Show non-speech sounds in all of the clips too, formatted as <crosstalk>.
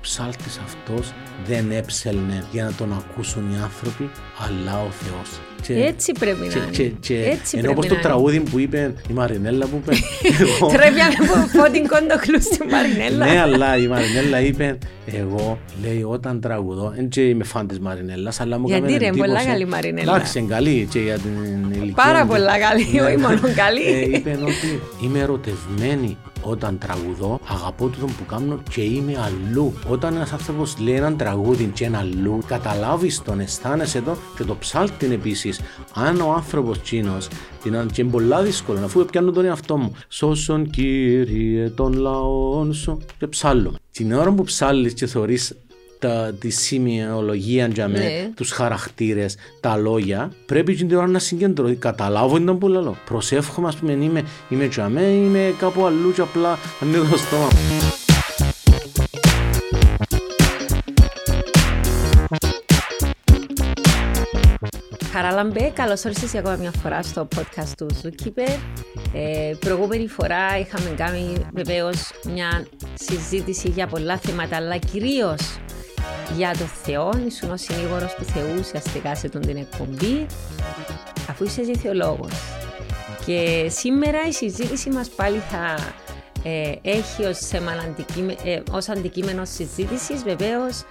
ψάλτης αυτός δεν έψελνε για να τον ακούσουν οι άνθρωποι, αλλά ο Θεός. Και, έτσι πρέπει και, να είναι. και, και, έτσι ενώ όπως πρέπει το να τραγούδι που είπε η Μαρινέλα που είπε <laughs> εγώ, είναι. Τρέπει από φώτιν κοντοκλού στη Μαρινέλα. ναι αλλά η Μαρινέλα είπε εγώ λέει όταν τραγουδώ δεν και είμαι φαν της Μαρινέλας αλλά μου Γιατί έκανε ρε, εντύπωση. πολλά καλή Μαρινέλα. εντάξει είναι καλή και για την ηλικία Πάρα μου. πολλά καλή, Ναι. όχι μόνο καλή. Ε, είπε ότι είμαι ερωτευμένη όταν τραγουδώ, αγαπώ το που κάνω και είμαι αλλού. Όταν ένας άνθρωπος λέει έναν τραγούδι και είναι αλλού, καταλάβεις τον, αισθάνεσαι το και το ψάλτην επίσης. Αν ο άνθρωπος τσίνο, την αν- και είναι πολλά δύσκολο, αφού πιάνω τον εαυτό μου. Σώσον κύριε των λαών σου. Και ψάλλουμε. Την ώρα που ψάλλεις και θεωρείς τα, τη σημειολογία για με, Ναι. τους χαρακτήρες, τα λόγια, πρέπει και την ώρα να συγκεντρωθεί. Καταλάβω ήταν που λέω. Προσεύχομαι, ας πούμε, είμαι, είμαι για με, είμαι κάπου αλλού και απλά ανοίγω το στόμα. Χαράλαμπε, καλώς όρισες για ακόμα μια φορά στο podcast του Zookeeper. Ε, προηγούμενη φορά είχαμε κάνει βεβαίως μια συζήτηση για πολλά θέματα, αλλά κυρίως για το Θεό. Ήσουν ο συνήγορος του Θεού ουσιαστικά σε τον την εκπομπή, αφού είσαι ζηθιολόγος. Και σήμερα η συζήτηση μας πάλι θα ε, έχει ως, θέμα αντικείμενο, ε, ως αντικείμενο συζήτησης βεβαίως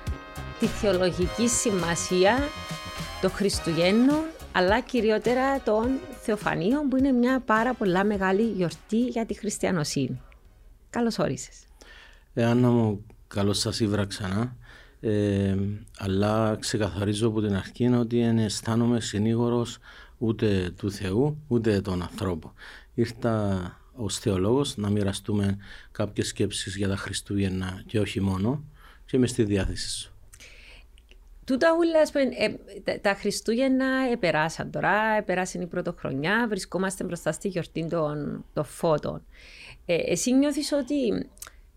τη θεολογική σημασία των Χριστουγέννων αλλά κυριότερα των Θεοφανίων που είναι μια πάρα πολλά μεγάλη γιορτή για τη χριστιανοσύνη. Καλώς όρισες. Ε, Άννα μου, καλώς σας ήβρα ξανά. Ε, αλλά ξεκαθαρίζω από την αρχή ότι δεν αισθάνομαι συνήγορος ούτε του Θεού ούτε των ανθρώπων. Ήρθα ως θεολόγος να μοιραστούμε κάποιες σκέψεις για τα Χριστούγεννα και όχι μόνο και είμαι στη διάθεση σου. Τούτα ούλα, ας πούμε, ε, τα, τα Χριστούγεννα επεράσαν τώρα, επέρασε η πρωτοχρονιά, βρισκόμαστε μπροστά στη γιορτή των, των φώτων. Ε, εσύ νιώθεις ότι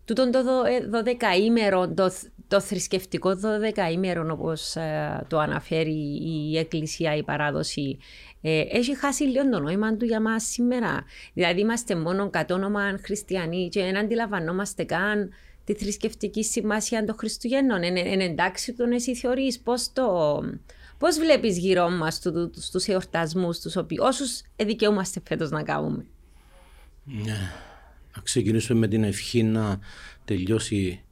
τούτον το δο- ε, δωδεκαήμερο, το, το θρησκευτικό δωδεκαήμερο όπως ε, το αναφέρει η Εκκλησία, η παράδοση, ε, έχει χάσει λίγο το νόημα του για μας σήμερα. Δηλαδή είμαστε μόνο κατ' όνομα χριστιανοί και δεν αντιλαμβανόμαστε καν τη θρησκευτική σημασία των Χριστουγέννων. Είναι, είναι εντάξει τον εσύ θεωρείς, πώς το... Πώς βλέπεις γύρω μας του, του, στους εορτασμούς τους οποίους, όσους δικαιούμαστε φέτος να κάνουμε; Να ξεκινήσουμε με την ευχή να τελειώσει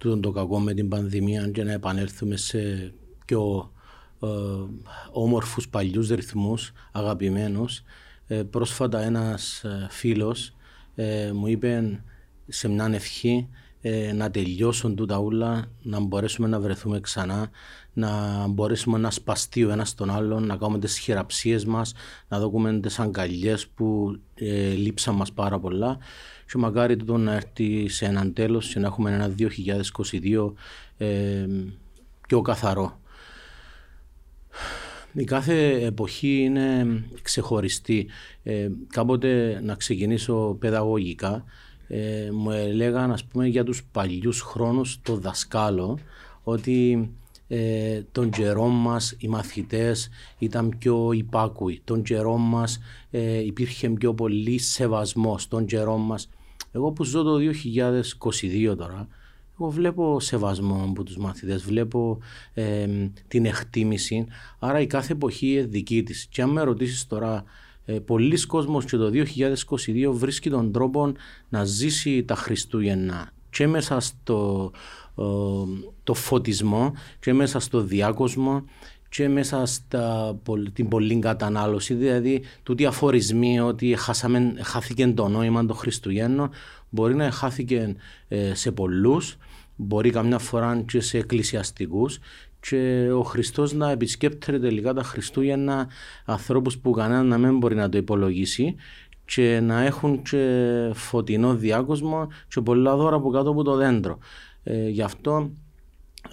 τούτο το κακό με την πανδημία και να επανέλθουμε σε πιο ε, όμορφους παλιούς ρυθμούς, αγαπημένους. Ε, πρόσφατα ένας ε, φίλος ε, μου είπε σε μια ευχή ε, να τελειώσουν τούτα ούλα, να μπορέσουμε να βρεθούμε ξανά, να μπορέσουμε να σπαστεί ο ένας τον άλλον, να κάνουμε τις χειραψίες μας, να δούμε τις αγκαλιές που ε, λείψαν μας πάρα πολλά και μακάρι τούτο να έρθει σε έναν τέλος και να έχουμε ένα 2022 ε, πιο καθαρό. Η κάθε εποχή είναι ξεχωριστή. Ε, κάποτε να ξεκινήσω παιδαγωγικά, ε, μου έλεγαν ας πούμε για τους παλιούς χρόνους το δασκάλο ότι ε, τον καιρό μας οι μαθητές ήταν πιο υπάκουοι, τον καιρό μας ε, υπήρχε πιο πολύ σεβασμός, τον καιρό μας. Εγώ που ζω το 2022 τώρα, εγώ βλέπω σεβασμό από τους μαθητές, βλέπω ε, την εκτίμηση, άρα η κάθε εποχή είναι δική της. Και αν με ρωτήσεις τώρα, ε, πολλοί κόσμος και το 2022 βρίσκει τον τρόπο να ζήσει τα Χριστούγεννα και μέσα στο ε, το φωτισμό και μέσα στο διάκοσμο και μέσα στα, πολ- την πολλή κατανάλωση, δηλαδή τούτοι αφορισμοί ότι χάσαμε, χάθηκε το νόημα των Χριστουγέννων μπορεί να χάθηκε ε, σε πολλούς, μπορεί καμιά φορά και σε εκκλησιαστικούς και ο Χριστός να επισκέπτεται τελικά τα Χριστούγεννα ανθρώπους που κανένα να μην μπορεί να το υπολογίσει και να έχουν και φωτεινό διάκοσμο και πολλά δώρα από κάτω από το δέντρο. Ε, γι' αυτό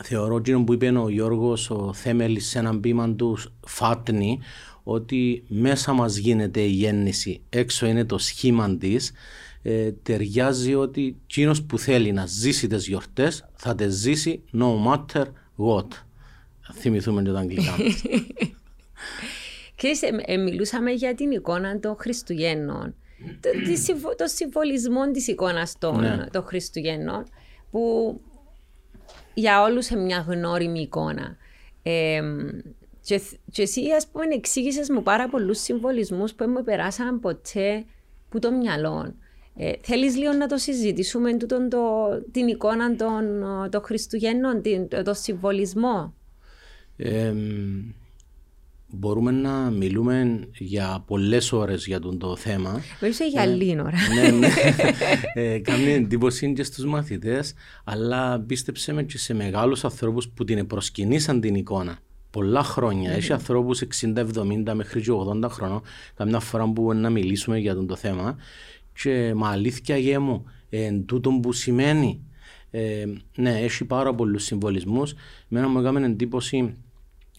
θεωρώ εκείνο που είπε ο Γιώργος ο Θέμελης σε έναν ποίημα του Φάτνη ότι μέσα μας γίνεται η γέννηση, έξω είναι το σχήμα της ε, ταιριάζει ότι εκείνος που θέλει να ζήσει τις γιορτές θα τις ζήσει no matter what. Θυμηθούμε και τα αγγλικά μας. <laughs> Ξέρεις, ε, ε, μιλούσαμε για την εικόνα των Χριστουγέννων. το, τη συμβο- το συμβολισμό της εικόνας των, Ναι. των Χριστουγέννων που για όλους μια γνώριμη εικόνα. Ε, και, και εσύ, ας πούμε, εξήγησες μου πάρα πολλούς συμβολισμούς που μου περάσαν ποτέ που το μυαλό. Ε, θέλεις λίγο να το συζητήσουμε τούτον το, την εικόνα των, των Χριστουγέννων, την, το συμβολισμό; Ε, μπορούμε να μιλούμε για πολλές ώρες για τον το θέμα. Βέβαια για ε, λίγη ώρα. Ναι, ναι. ε, κάνει εντύπωση και στους μαθητές, αλλά πίστεψε με και σε μεγάλους ανθρώπους που την προσκυνήσαν την εικόνα. Πολλά χρόνια. Έχει ανθρώπους 60, 70 μέχρι και 80 χρόνων, καμιά φορά που μπορούμε να μιλήσουμε για τον το θέμα. Και μα αλήθεια γε μου, εν τούτο που σημαίνει. Ε, ναι, έχει πάρα πολλούς συμβολισμούς. Μένα μου έκανε εντύπωση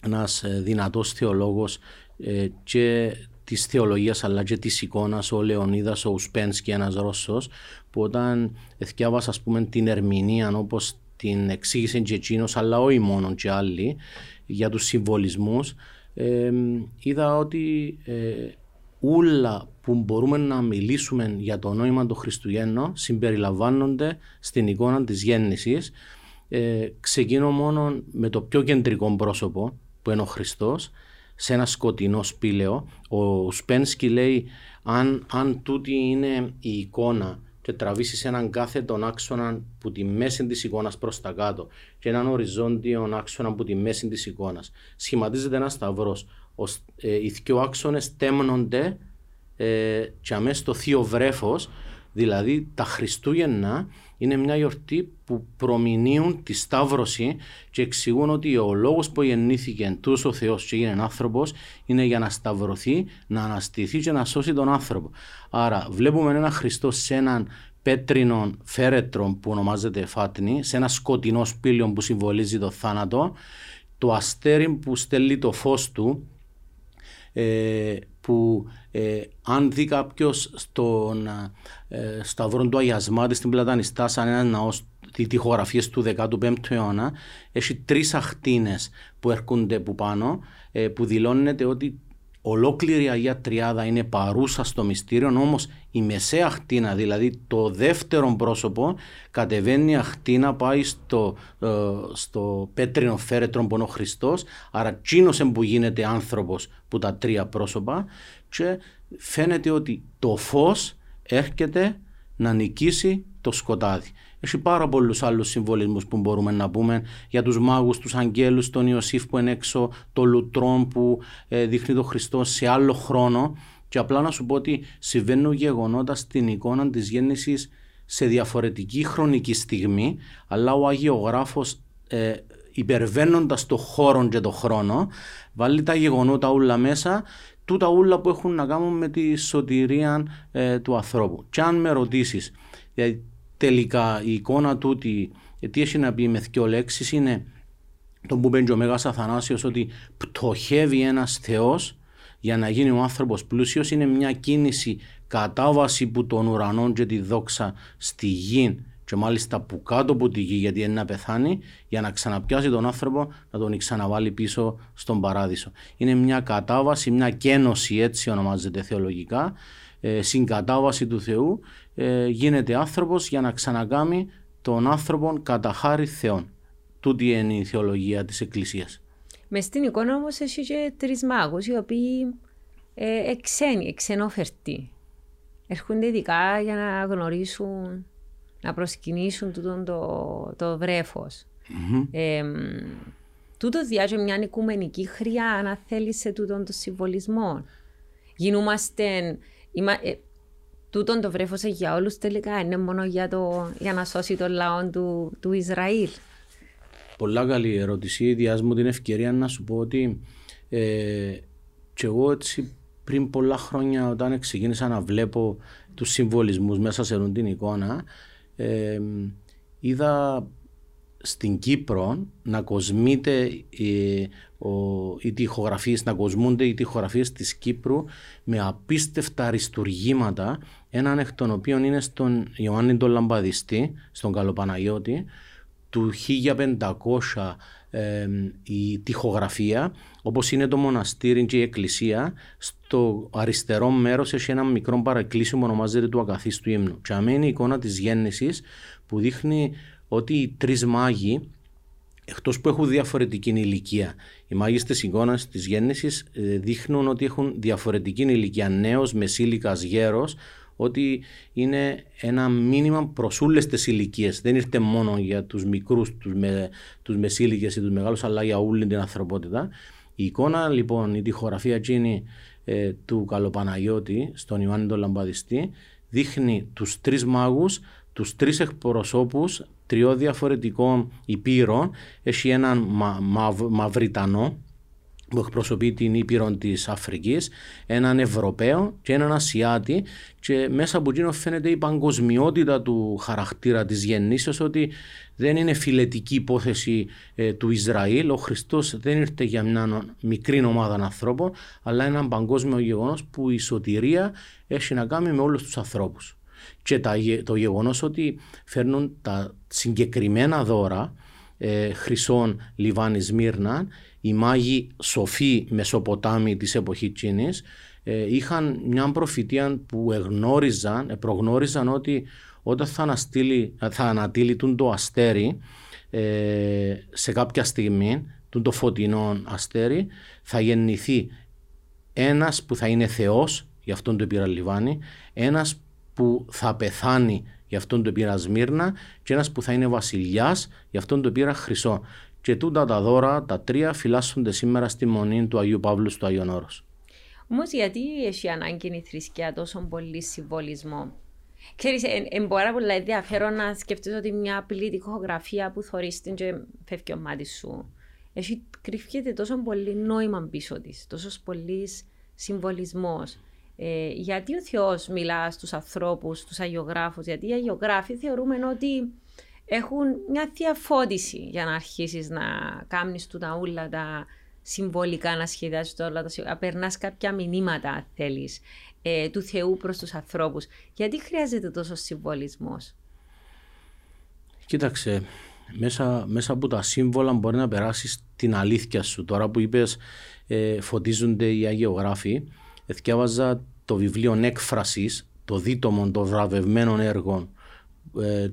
ένας ε, δυνατός θεολόγος ε, και της θεολογίας αλλά και της εικόνας, ο Λεωνίδας, ο Ουσπένσκι, ένας Ρώσος, που όταν εθιάβασα πούμε, την ερμηνεία όπως την εξήγησε και εκείνος, αλλά όχι μόνο και άλλοι, για τους συμβολισμούς, ε, είδα ότι ε, όλα που μπορούμε να μιλήσουμε για το νόημα του Χριστουγέννου συμπεριλαμβάνονται στην εικόνα της γέννησης. Ε, ξεκινώ μόνο με το πιο κεντρικό πρόσωπο που είναι ο Χριστός σε ένα σκοτεινό σπήλαιο. Ο Σπένσκι λέει αν, αν τούτη είναι η εικόνα και τραβήσεις έναν κάθετο άξονα που τη μέση της εικόνας προς τα κάτω και έναν οριζόντιο άξονα που τη μέση της εικόνας, σχηματίζεται ένα σταυρός. Ε, οι δύο άξονες τέμνονται ε, και αμέσως το θείο βρέφος, δηλαδή τα Χριστούγεννα είναι μια γιορτή που προμηνύουν τη Σταύρωση και εξηγούν ότι ο λόγος που γεννήθηκε τους ο Θεός και έγινε άνθρωπος είναι για να σταυρωθεί, να αναστηθεί και να σώσει τον άνθρωπο. Άρα βλέπουμε ένα Χριστό σε έναν πέτρινο φέρετρο που ονομάζεται Φάτνη, σε ένα σκοτεινό σπήλιο που συμβολίζει το θάνατο, το αστέρι που στέλνει το φως του, ε, που ε, αν δει κάποιος στον ε, σταυρό του Αγιασμάτη στην Πλατανιστά, σαν ένα ναός τι τυχογραφίες του 15ου αιώνα, έχει τρεις αχτίνες που έρχονται από πάνω, ε, που δηλώνεται ότι ολόκληρη η Αγία Τριάδα είναι παρούσα στο μυστήριο, όμως η μεσαία αχτίνα, δηλαδή το δεύτερο πρόσωπο, κατεβαίνει η αχτίνα, πάει στο, ε, στο πέτρινο φέρετρο που είναι ο Χριστός, άρα τσίνος που γίνεται άνθρωπος που τα τρία πρόσωπα, και φαίνεται ότι το φως έρχεται να νικήσει το σκοτάδι. Έχει πάρα πολλούς άλλους συμβολισμούς που μπορούμε να πούμε για τους μάγους, τους αγγέλους, τον Ιωσήφ που είναι έξω, το λουτρόν που ε, δείχνει τον Χριστό σε άλλο χρόνο. Και απλά να σου πω ότι συμβαίνουν γεγονότα στην εικόνα της γέννησης σε διαφορετική χρονική στιγμή, αλλά ο Αγιογράφος ε, υπερβαίνοντας το χώρο και το χρόνο, βάλει τα γεγονότα όλα μέσα, τούτα όλα που έχουν να κάνουν με τη σωτηρία ε, του ανθρώπου. Και αν με ρωτήσεις, δηλαδή, τελικά η εικόνα τούτη, τι έχει να πει με δύο λέξεις, είναι το που μπαίνει ο Μέγας Αθανάσιος ότι πτωχεύει ένας Θεός για να γίνει ο άνθρωπος πλούσιος. Είναι μια κίνηση κατάβαση που τον ουρανό και τη δόξα στη γη και μάλιστα που κάτω από τη γη γιατί είναι να πεθάνει για να ξαναπιάσει τον άνθρωπο να τον ξαναβάλει πίσω στον παράδεισο. Είναι μια κατάβαση, μια κένωση έτσι ονομάζεται θεολογικά, ε, συγκατάβαση του Θεού ε, γίνεται άνθρωπος για να ξανακάμει τον άνθρωπο κατά χάρη Θεών. Τούτη είναι η θεολογία της Εκκλησίας. Μες στην εικόνα όμως έχει και τρεις μάγους οι οποίοι ε, εξένοι, εξενόφερτοι. Έρχονται ειδικά για να γνωρίσουν, να προσκυνήσουν τούτο το, το βρέφος. Mm-hmm. Ε, τούτο διάζει μια οικουμενική χρειά, αν θέλεις, σε τούτον το συμβολισμό. Γινούμαστε... Είμα, ε, τούτον το βρέφος για όλους τελικά, είναι μόνο για, το, για να σώσει τον λαό του, του Ισραήλ. Πολλά καλή ερώτηση. Διάζει μου την ευκαιρία να σου πω ότι ε, και εγώ έτσι πριν πολλά χρόνια όταν ξεκίνησα να βλέπω τους συμβολισμούς μέσα σε την εικόνα ε, είδα στην Κύπρο να κοσμείται οι, ο, οι τυχογραφίες, να κοσμούνται οι τυχογραφίες της Κύπρου με απίστευτα αριστουργήματα. Έναν εκ των οποίων είναι στον Ιωάννη τον Λαμπαδιστή, στον Καλοπαναγιώτη του 1500 η τυχογραφία όπως είναι το μοναστήρι και η εκκλησία στο αριστερό μέρος έχει ένα μικρό παρακλήσιο που ονομάζεται του ακαθίστου ύμνου και αμένει η εικόνα της γέννησης που δείχνει ότι οι τρεις μάγοι εκτός που έχουν διαφορετική ηλικία. Οι μάγιστες εικόνες της γέννησης ε, δείχνουν ότι έχουν διαφορετική ηλικία. Νέος, μεσήλικας, γέρος, ότι είναι ένα μήνυμα προς όλες τις ηλικίες. Δεν ήρθε μόνο για τους μικρούς, τους με, τους μεσήλικες ή τους μεγάλους, αλλά για όλη την ανθρωπότητα. Η εικόνα λοιπόν, η τυχογραφία εκείνη ε, του Καλοπαναγιώτη στον Ιωάννη τον Λαμπαδιστή δείχνει τους τρεις μάγους, τους τρεις εκπροσώπους τριών διαφορετικών υπήρων. Έχει έναν μα, μαυριτανό, που εκπροσωπεί την Ήπειρο της Αφρικής, έναν Ευρωπαίο και έναν Ασιάτη και μέσα από εκείνο φαίνεται η παγκοσμιότητα του χαρακτήρα της γεννήσεως ότι δεν είναι φιλετική υπόθεση ε, του Ισραήλ. Ο Χριστός δεν ήρθε για μια μικρή ομάδα ανθρώπων αλλά ένα παγκόσμιο γεγονός που η σωτηρία έχει να κάνει με όλους τους ανθρώπους. Και το γεγονός ότι φέρνουν τα συγκεκριμένα δώρα ε, χρυσών Λιβάνης Σμύρνα οι μάγοι σοφοί Μεσοποτάμοι της εποχής Τσίνης ε, είχαν μια προφητεία που εγνώριζαν, προγνώριζαν ότι όταν θα, αναστείλει, θα ανατείλει το αστέρι ε, σε κάποια στιγμή, το φωτεινό αστέρι, θα γεννηθεί ένας που θα είναι Θεός, γι' αυτόν το πήρα Λιβάνι, ένας που θα πεθάνει, γι' αυτόν το πήρα Σμύρνα και ένας που θα είναι βασιλιάς, γι' αυτόν το πήρα Χρυσό. Και τούτα τα δώρα, τα τρία, φυλάσσονται σήμερα στη μονή του Αγίου Παύλου στο Άγιον Όρος. Όμως γιατί έχει ανάγκη η θρησκεία τόσο πολύ συμβολισμό; Ξέρεις, είναι πάρα πολύ ενδιαφέρον να σκεφτείς ότι μια απλή τυχογραφία που θωρείς την και φεύγει ο μάτι σου έχει κρυφτεί τόσο πολύ νόημα πίσω της, τόσος πολύς συμβολισμός. Ε, γιατί ο Θεός μιλά στους ανθρώπους, στους αγιογράφους, γιατί οι αγιογράφοι θεωρούμε ότι έχουν μια διαφώτιση για να αρχίσεις να κάνει του τα ούλα τα συμβολικά, να σχεδιάσει όλα τα συμβολικά. Περνάς κάποια μηνύματα, αν θέλεις, ε, του Θεού προς τους ανθρώπους. Γιατί χρειάζεται τόσο συμβολισμός; Κοίταξε, μέσα, μέσα από τα σύμβολα μπορεί να περάσεις την αλήθεια σου. Τώρα που είπες ε, φωτίζονται οι αγιογράφοι, εθιάβαζα το βιβλίο Έκφρασης, το δίτομο των βραβευμένων έργων ε,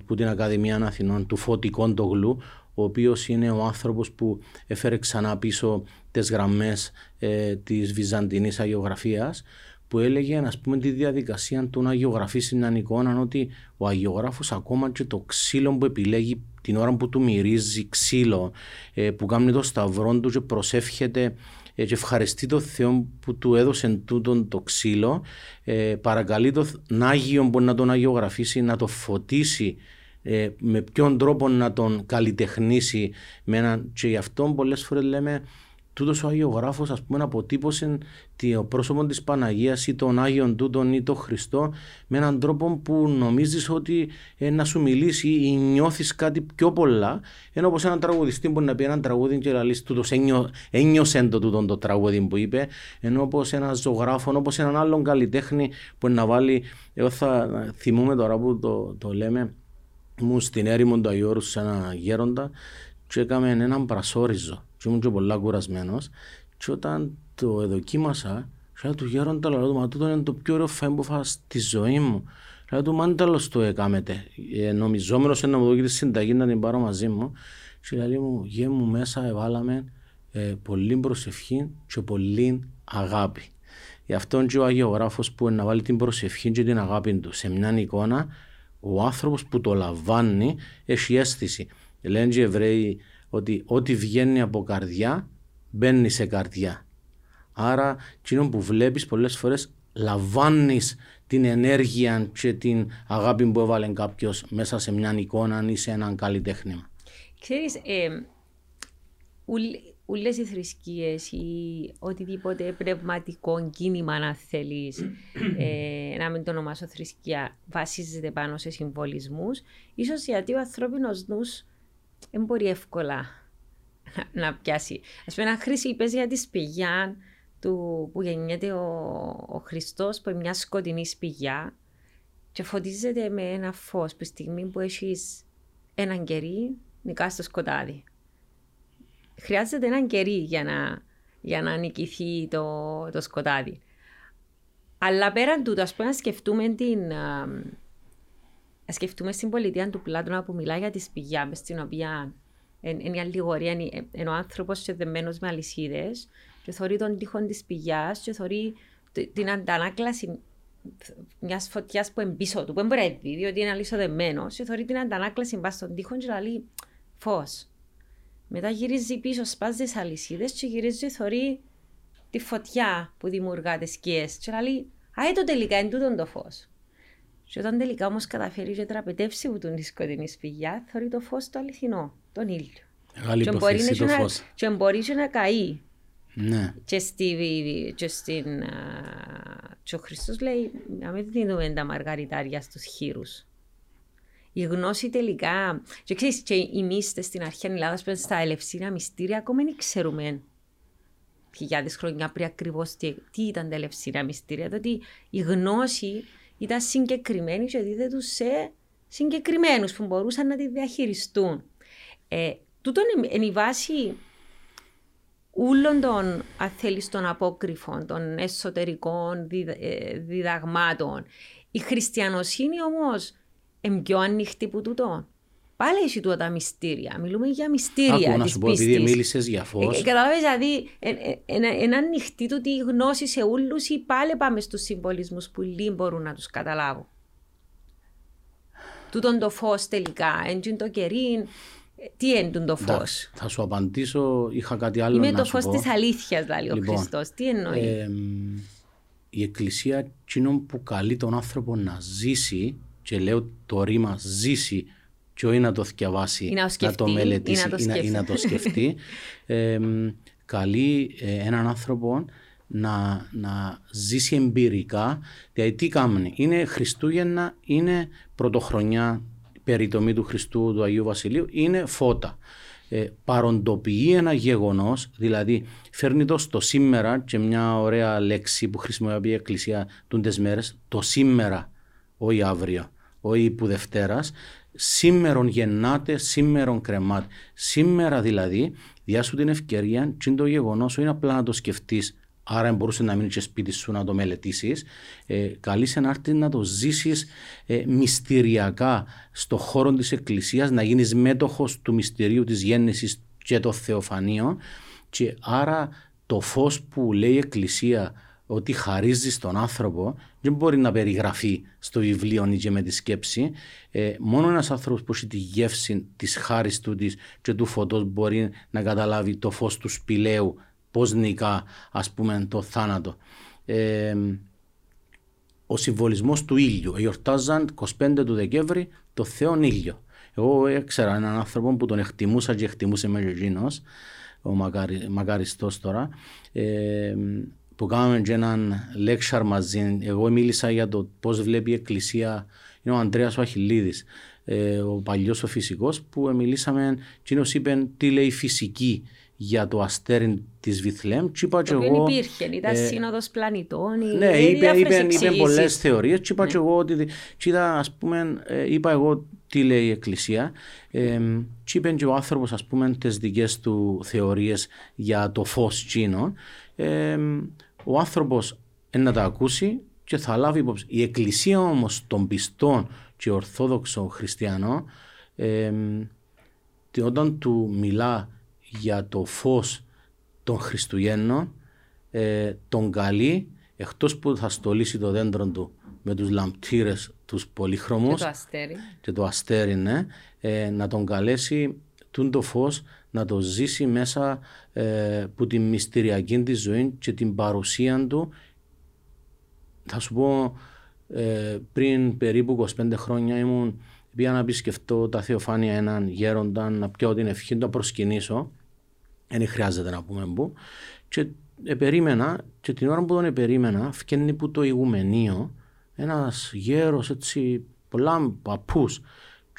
που την Ακαδημία Αθηνών του Φώτη Κόντογλου, ο οποίος είναι ο άνθρωπος που έφερε ξανά πίσω τις γραμμές ε, της Βυζαντινής Αγιογραφίας, που έλεγε ας πούμε τη διαδικασία του να αγιογραφήσει μια εικόνα ότι ο αγιογράφος ακόμα και το ξύλο που επιλέγει την ώρα που του μυρίζει ξύλο, ε, που κάνει το σταυρό του και προσεύχεται ε, και ευχαριστεί τον Θεό που του έδωσε τούτον το ξύλο. Ε, παρακαλεί τον Άγιο που να τον αγιογραφήσει, να το φωτίσει ε, με ποιον τρόπο να τον καλλιτεχνήσει με έναν... και γι' αυτό πολλές φορές λέμε τούτος ο Αγιογράφος, ας πούμε, αποτύπωσε το πρόσωπο της Παναγίας ή τον Άγιον τούτον ή τον Χριστό με έναν τρόπο που νομίζεις ότι ε, να σου μιλήσει ή νιώθεις κάτι πιο πολλά. Ενώ όπω έναν τραγουδιστή μπορεί να πει έναν τραγούδι και να λύσει τούτος, ένιω, ένιωσε το τούτο το τραγούδι που είπε. Ενώ όπω ένας ζωγράφος, όπω έναν άλλον καλλιτέχνη που να βάλει. Εγώ θα θυμούμε τώρα που το, το λέμε, μου στην έρημο του Αγιώρου σε ένα γέροντα και έκαμε έναν πρασόριζο και ήμουν και πολλά κουρασμένος. Και όταν το δοκίμασα και του γέροντα λέω μα τούτο είναι το πιο ωραίο φαΐ που φάω στη ζωή μου λέω του μάνταλος το έκαμετε ε, νομιζόμενος να μου δώσει τη συνταγή να την πάρω μαζί μου. Και λέει μου γε μου μέσα εβάλαμε ε, πολύ προσευχή και πολύ αγάπη Γι' αυτό και ο αγιογράφος που να βάλει την προσευχή και την αγάπη του σε μια εικόνα, ο άνθρωπος που το λαμβάνει έχει αίσθηση. Λένε οι Εβραίοι ότι ό,τι βγαίνει από καρδιά μπαίνει σε καρδιά. Άρα, εκείνο που βλέπεις πολλές φορές λαμβάνεις την ενέργεια και την αγάπη που έβαλε κάποιος μέσα σε μια εικόνα ή σε έναν καλλιτέχνημα. Ξέρεις, ε, όλες οι θρησκείες ή οτιδήποτε πνευματικό κίνημα αν θέλεις <coughs> ε, να μην το ονομάσω θρησκεία βασίζεται πάνω σε συμβολισμούς ίσως γιατί ο ανθρώπινος νους δεν μπορεί εύκολα <laughs> να πιάσει. Α πούμε, ένα χρήση είπε για τη σπηγιά του, που γεννιέται ο, ο Χριστός που είναι μια σκοτεινή σπηγιά και φωτίζεται με ένα φως που στιγμή που έχεις έναν κερί, νικάς στο σκοτάδι. Χρειάζεται έναν κερί για να, για να νικηθεί το, το σκοτάδι. Αλλά πέραν τούτο, ας πούμε, να σκεφτούμε την, σκεφτούμε στην πολιτεία του Πλάτωνα που μιλάει για τη σπηγιά με στην οποία είναι η αλληγορία, είναι ο άνθρωπος δεμένος με αλυσίδες και θεωρεί τον τείχο της πηγιάς και θεωρεί την αντανάκλαση μιας φωτιάς που είναι πίσω του, που δεν μπορεί να δει, διότι είναι αλυσοδεμένο, και θεωρεί την αντανάκλαση μπα στον τείχο και λέει φως. Μετά γυρίζει πίσω, σπάζει τις αλυσίδες και γυρίζει θεωρεί τη φωτιά που δημιουργά τις σκιές. Και λέει, Α, το τελικά είναι τούτο το φως. Και όταν τελικά όμως καταφέρει και τραπετεύσει που την σκοτεινή σπηγιά, θεωρεί το φως το αληθινό, τον ήλιο. Μεγάλη και υποθέση το φως. Και μπορεί να καεί. Ναι. Και, στη, και, στην, και ο Χριστός λέει να μην δίνουμε τα μαργαριτάρια στους χείρους. Η γνώση τελικά, και ξέρεις, και οι μύστες στην αρχή Ελλάδα που στα ελευσίνα μυστήρια ακόμα δεν ξέρουμε χιλιάδες χρόνια πριν ακριβώς τι, τι ήταν τα ελευσίνα μυστήρια. Ότι η γνώση ήταν συγκεκριμένη και δίδεται σε συγκεκριμένους που μπορούσαν να τη διαχειριστούν. Ε, τούτο είναι η βάση όλων των, των απόκρυφων, των εσωτερικών ε, διδαγμάτων. Η χριστιανοσύνη όμως είναι πιο ανοιχτή που τούτο. Πάλι έχει τούτα τα μυστήρια. Μιλούμε για μυστήρια Άκου, να σου πω, επειδή μίλησες για φως. Ε, ε, Καταλαβαίνετε, δηλαδή, ένα ανοιχτή του τη γνώση σε όλους ή πάλι πάμε στους συμβολισμούς που λίγοι μπορούν να τους καταλάβουν. Τούτον το φως τελικά, έντζιν το κερί, τι είναι το φως; Θα σου απαντήσω, είχα κάτι άλλο Είμαι να το φως της αλήθειας, δηλαδή λοιπόν, ο Χριστός. Τι εννοεί; Ε, η Εκκλησία, εκείνο που καλεί τον άνθρωπο να ζήσει, και λέω το ρήμα ζήσει, και όχι να το διαβάσει, να, να το μελετήσει ή να, το σκεφτεί, ε, <laughs> καλεί ε, έναν άνθρωπο να, να ζήσει εμπειρικά. Δηλαδή τι κάνει, είναι Χριστούγεννα, είναι πρωτοχρονιά περιτομή του Χριστού του Αγίου Βασιλείου, είναι φώτα. Ε, παροντοποιεί ένα γεγονός, δηλαδή φέρνει το στο σήμερα και μια ωραία λέξη που χρησιμοποιεί η Εκκλησία τούντες μέρες, το σήμερα, όχι αύριο, όχι που Δευτέρας, Σήμερον γεννάτε, σήμερον κρεμάτε. Σήμερα δηλαδή, διά σου την ευκαιρία, και το γεγονός, όχι απλά να το σκεφτείς, άρα μπορούσε να μείνει και σπίτι σου να το μελετήσεις. Ε, καλείς να έρθει να το ζήσεις ε, μυστηριακά στο χώρο της Εκκλησίας, να γίνεις μέτοχος του μυστηρίου της γέννησης και των Θεοφανίων. Και άρα το φως που λέει η Εκκλησία ότι χαρίζει στον άνθρωπο δεν μπορεί να περιγραφεί στο βιβλίο ή και με τη σκέψη. Ε, μόνο ένας άνθρωπος που έχει τη γεύση της χάρης του της και του φωτός μπορεί να καταλάβει το φως του σπηλαίου, πώς νικά ας πούμε το θάνατο. Ε, ο συμβολισμός του ήλιου. Εορτάζαν 25 του Δεκέμβρη το Θεό ήλιο. Εγώ έξερα έναν άνθρωπο που τον εκτιμούσα και εκτιμούσε με ο μακαριστός τώρα. Ε, που κάναμε και έναν λέξαρ μαζί. Εγώ μίλησα για το πώς βλέπει η Εκκλησία. Είναι ο Αντρέα ο Αχιλίδης, ε, ο παλιός ο φυσικός, που μιλήσαμε. Εκείνο είπε τι λέει φυσική για το αστέρι της Βιθλέμ. Τι είπα το εγώ. υπήρχε, ήταν ε, σύνοδος πλανητών. Ναι, είπε, είπε, είπε πολλές θεωρίες. Τι είπα ναι. εγώ ότι. Κοίτα, ας πούμε, ε, είπα εγώ τι λέει η Εκκλησία. Ε, τι είπε και ο άνθρωπος, ας πούμε, τις δικές του θεωρίες για το φως τσίνων. Ε, ο άνθρωπος να τα ακούσει και θα λάβει υπόψη. Η εκκλησία όμως των πιστών και ορθόδοξων χριστιανών ε, όταν του μιλά για το φως των Χριστουγέννων ε, τον καλεί εκτός που θα στολίσει το δέντρο του με τους λαμπτήρες τους πολύχρωμους και το αστέρι, και το αστέρι ναι, ε, να τον καλέσει τούν το φως να το ζήσει μέσα ε, που τη μυστηριακή τη ζωή και την παρουσία του. Θα σου πω, ε, πριν περίπου 25 χρόνια ήμουν, πήγα να επισκεφτώ τα Θεοφάνεια έναν γέροντα, να πιω την ευχή του, να προσκυνήσω. Δεν χρειάζεται να πούμε που. Και περίμενα, και την ώρα που τον περίμενα, φκένει που το ηγουμενείο, ένας γέρος έτσι, πολλά παππούς,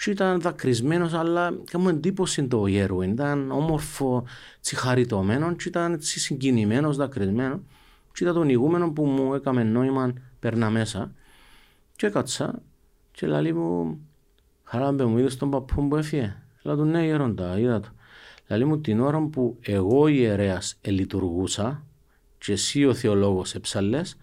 και ήταν δακρυσμένος αλλά μου εντύπωση το γέρο. Ήταν όμορφο, χαριτωμένο και ήταν έτσι συγκινημένος, δακρυσμένος. Και ήταν τον ηγούμενο που μου έκαμε νόημα περνά μέσα. Και έκατσα και λέει μου χαρά μου είδες τον παππού που έφυγε; Λέω του ναι γέροντα, είδα το. Λέει μου την ώρα που εγώ ιερέας ελειτουργούσα και εσύ ο θεολόγος εψαλές,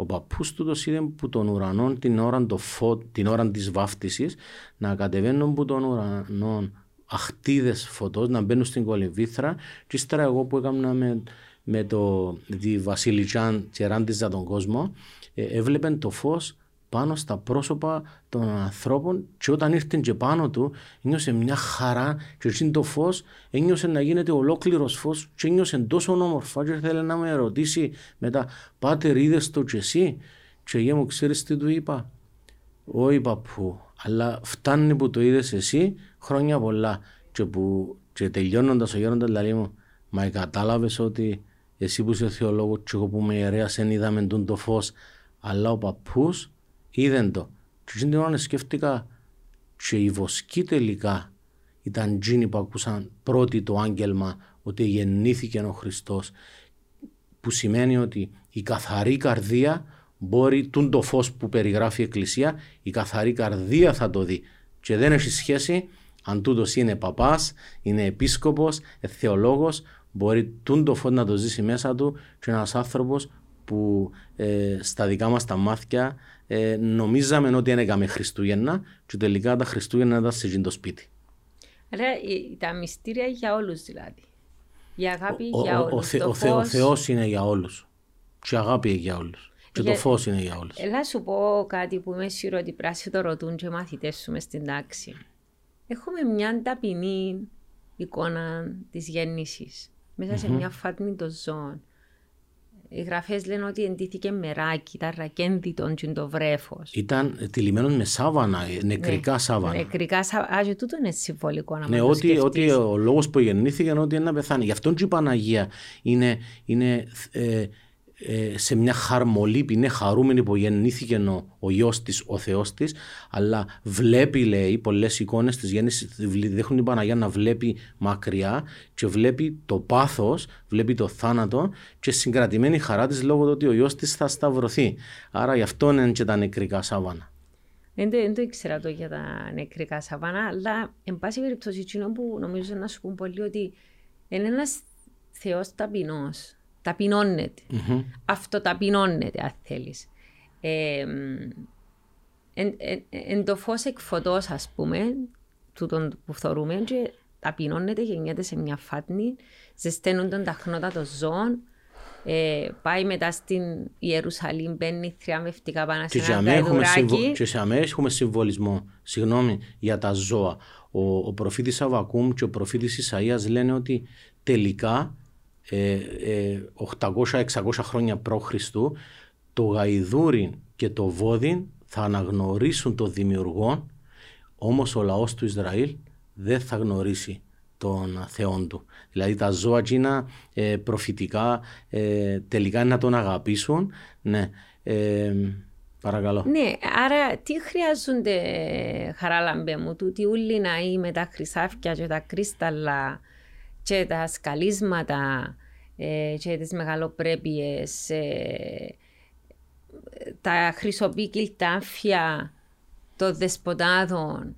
ο παππούς του το είδε που τον ουρανό την ώρα, το φω, την ώρα της βάφτισης να κατεβαίνουν που τον ουρανό αχτίδες φωτός να μπαίνουν στην κολυμβήθρα και ύστερα εγώ που έκανα με, με το, τη Βασιλιτσάν και ράντιζα τον κόσμο ε, έβλεπε το φως πάνω στα πρόσωπα των ανθρώπων και όταν ήρθε και πάνω του ένιωσε μια χαρά και έτσι το φως ένιωσε να γίνεται ολόκληρος φως και ένιωσε τόσο όμορφα και ήθελε να με ρωτήσει μετά «Πάτερ είδες το και εσύ» και εγώ μου ξέρεις τι του είπα; «Όχι παππού, αλλά φτάνει που το είδες εσύ χρόνια πολλά» και, που, και τελειώνοντας ο γέροντας λέει μου «Μα κατάλαβες ότι εσύ που είσαι θεολόγος και εγώ που είμαι ιερέας δεν είδαμε τον το φως αλλά ο παππούς είδε το. Και την ώρα σκέφτηκα και οι βοσκοί τελικά ήταν εκείνοι που ακούσαν πρώτοι το άγγελμα ότι γεννήθηκε ο Χριστός που σημαίνει ότι η καθαρή καρδία μπορεί τούν το φως που περιγράφει η Εκκλησία η καθαρή καρδία θα το δει και δεν έχει σχέση αν τούτος είναι παπάς, είναι επίσκοπος, θεολόγος μπορεί τούν το φως να το ζήσει μέσα του και ένας άνθρωπος που ε, στα δικά μας τα μάθηκια ε, νομίζαμε ότι έκαμε Χριστούγεννα και τελικά τα Χριστούγεννα ήταν σε το σπίτι. Ρε, τα μυστήρια για όλους δηλαδή. Η αγάπη ο, για όλους. Ο, ο, ο, Θεός είναι για όλους. Και η αγάπη είναι για όλους. Και για... το φως είναι για όλους. Έλα σου πω κάτι που είμαι σίγουρο ότι πράσι το ρωτούν και μαθητές σου μες στην τάξη. Έχουμε μια ταπεινή εικόνα της γέννησης μέσα mm-hmm. σε μια φάτνη των ζώων. Οι γραφές λένε ότι εντύθηκε μεράκι, ήταν ρακένδυτο και το βρέφος. Ήταν τυλιγμένο με σάβανα, νεκρικά ναι, σάβανα. Νεκρικά σάβανα. Α, και τούτο είναι συμβολικό να Ναι, ότι, ότι ο λόγος που γεννήθηκε είναι ότι είναι να πεθάνει. Γι' αυτόν και η Παναγία είναι, είναι ε, ε, σε μια χαρμολύπη, είναι χαρούμενη που γεννήθηκε ο, ο γιος της, ο Θεός της, αλλά βλέπει λέει πολλές εικόνες της γέννησης, δέχουν την Παναγία να βλέπει μακριά και βλέπει το πάθος, βλέπει το θάνατο και συγκρατημένη χαρά της λόγω του ότι ο γιος της θα σταυρωθεί. Άρα γι' αυτό είναι και τα νεκρικά σαβάνα. Δεν το, δεν το ήξερα το για τα νεκρικά σαβάνα, αλλά εν πάση περιπτώσει που νομίζω να σου πούν πολύ ότι είναι ένας Θεός ταπεινός ταπεινώνεται. Mm-hmm. Αυτοταπεινώνεται, αν θέλεις. Ε, εν, εν, εν, το φως εκφωτός, ας πούμε, τούτον που θεωρούμε, και ταπεινώνεται, γεννιέται σε μια φάτνη, ζεσταίνονται τα χνότα των ζώων, ε, πάει μετά στην Ιερουσαλήμ, μπαίνει θριαμβευτικά πάνω σε ένα καϊδουράκι. Και σε αμέ έχουμε συμβολισμό, συγγνώμη, για τα ζώα. Ο, ο προφήτης Αβακούμ και ο προφήτης Ισαΐας λένε ότι τελικά 800-600 ε, ε, χρόνια π.Χ. το γαϊδούρι και το βόδιν θα αναγνωρίσουν τον δημιουργό όμως ο λαός του Ισραήλ δεν θα γνωρίσει τον Θεό του. Δηλαδή τα ζώα εκείνα ε, προφητικά ε, τελικά να τον αγαπήσουν. Ναι, ε, παρακαλώ. Ναι, άρα τι χρειάζονται χαράλαμπε μου, του τι ούλοι να με τα χρυσάφια και τα κρίσταλα και τα σκαλίσματα ε, και τις μεγαλοπρέπειες, ε, τα χρυσοπίκυλ τάφια των δεσποτάδων.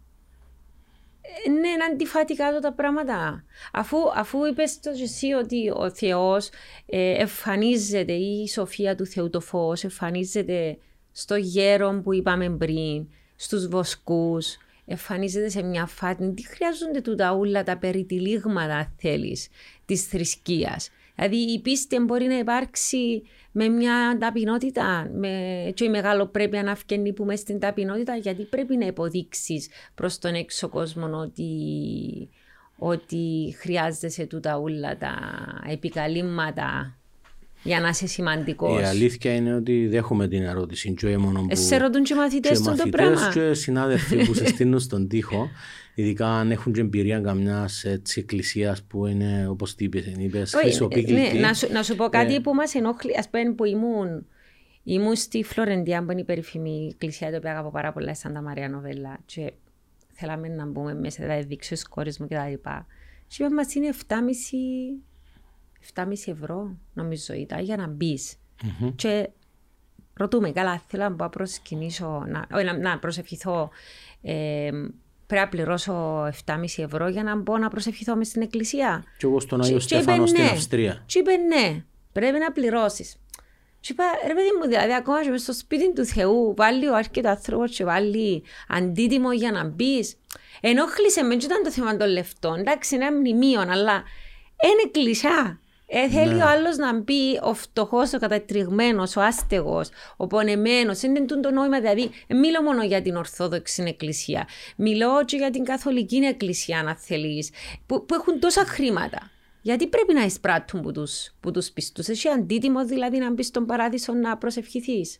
Ναι, είναι αντιφατικά τα πράγματα. Αφού, αφού είπες το εσύ ότι ο Θεός ε, εμφανίζεται ή η σοφία του Θεού το φως εμφανίζεται στο γέρο που είπαμε πριν, στους βοσκούς, εμφανίζεται σε μια φάτνη. Τι χρειάζονται τούτα όλα τα περιτυλίγματα, αν θέλεις, της θρησκείας; Δηλαδή η πίστη μπορεί να υπάρξει με μια ταπεινότητα με... και η μεγάλο πρέπει να φκένει που στην ταπεινότητα γιατί πρέπει να υποδείξεις προς τον έξω κόσμο ότι, ότι χρειάζεσαι τούτα όλα τα επικαλύμματα για να είσαι σημαντικός. Η αλήθεια είναι ότι δέχομαι την ερώτηση. Και μόνο που... Σε ρωτούν και μαθητές στον το πράγμα. Και συνάδελφοι που σε <laughs> στείλουν στον τοίχο, ειδικά αν έχουν και εμπειρία καμιάς εκκλησίας που είναι όπως τι είπες, χρυσοπίκλητη. Ναι, να, σου, να σου πω κάτι ε... που μας ενόχλει. Α πούμε που ήμουν, ήμουν στη Φλωρεντία, που είναι η περίφημη εκκλησία, την οποία αγαπώ πάρα πολλά, σαν τα Μαρία Νοβέλα. Και θέλαμε να μπούμε μέσα, δηλαδή δείξω κόρες μου κτλ. Και είπαμε μα είναι 7,5 7,5 ευρώ νομίζω ήταν για να μπεις. Mm-hmm. Και ρωτούμε, καλά, θέλω να προσκυνήσω, να, να, να προσευχηθώ. Ε, πρέπει να πληρώσω 7,5 ευρώ για να μπω να προσευχηθώ μες στην εκκλησία. Και εγώ στον Άγιο Στέφανο στην ναι. Αυστρία. Και είπε ναι, πρέπει να πληρώσεις. Και είπα, ρε παιδί μου, δηλαδή ακόμα και μες στο σπίτι του Θεού βάλει ο άρκετο άνθρωπος και βάλει αντίτιμο για να μπεις. Ενόχλησε με, ήταν το θέμα των λεφτών. Εντάξει, είναι μνημείο, αλλά είναι κλεισά. Ε, θέλει ναι. ο άλλος να μπει ο φτωχός, ο κατατριγμένος, ο άστεγος, ο πονεμένος. Είναι το νόημα, δηλαδή, μιλώ μόνο για την Ορθόδοξη Εκκλησία. Μιλώ και για την Καθολική Εκκλησία, αν θέλεις, που, που έχουν τόσα χρήματα. Γιατί πρέπει να εισπράττουν που τους, που τους πιστούς. Έχει αντίτιμος δηλαδή να μπεις στον παράδεισο να προσευχηθείς.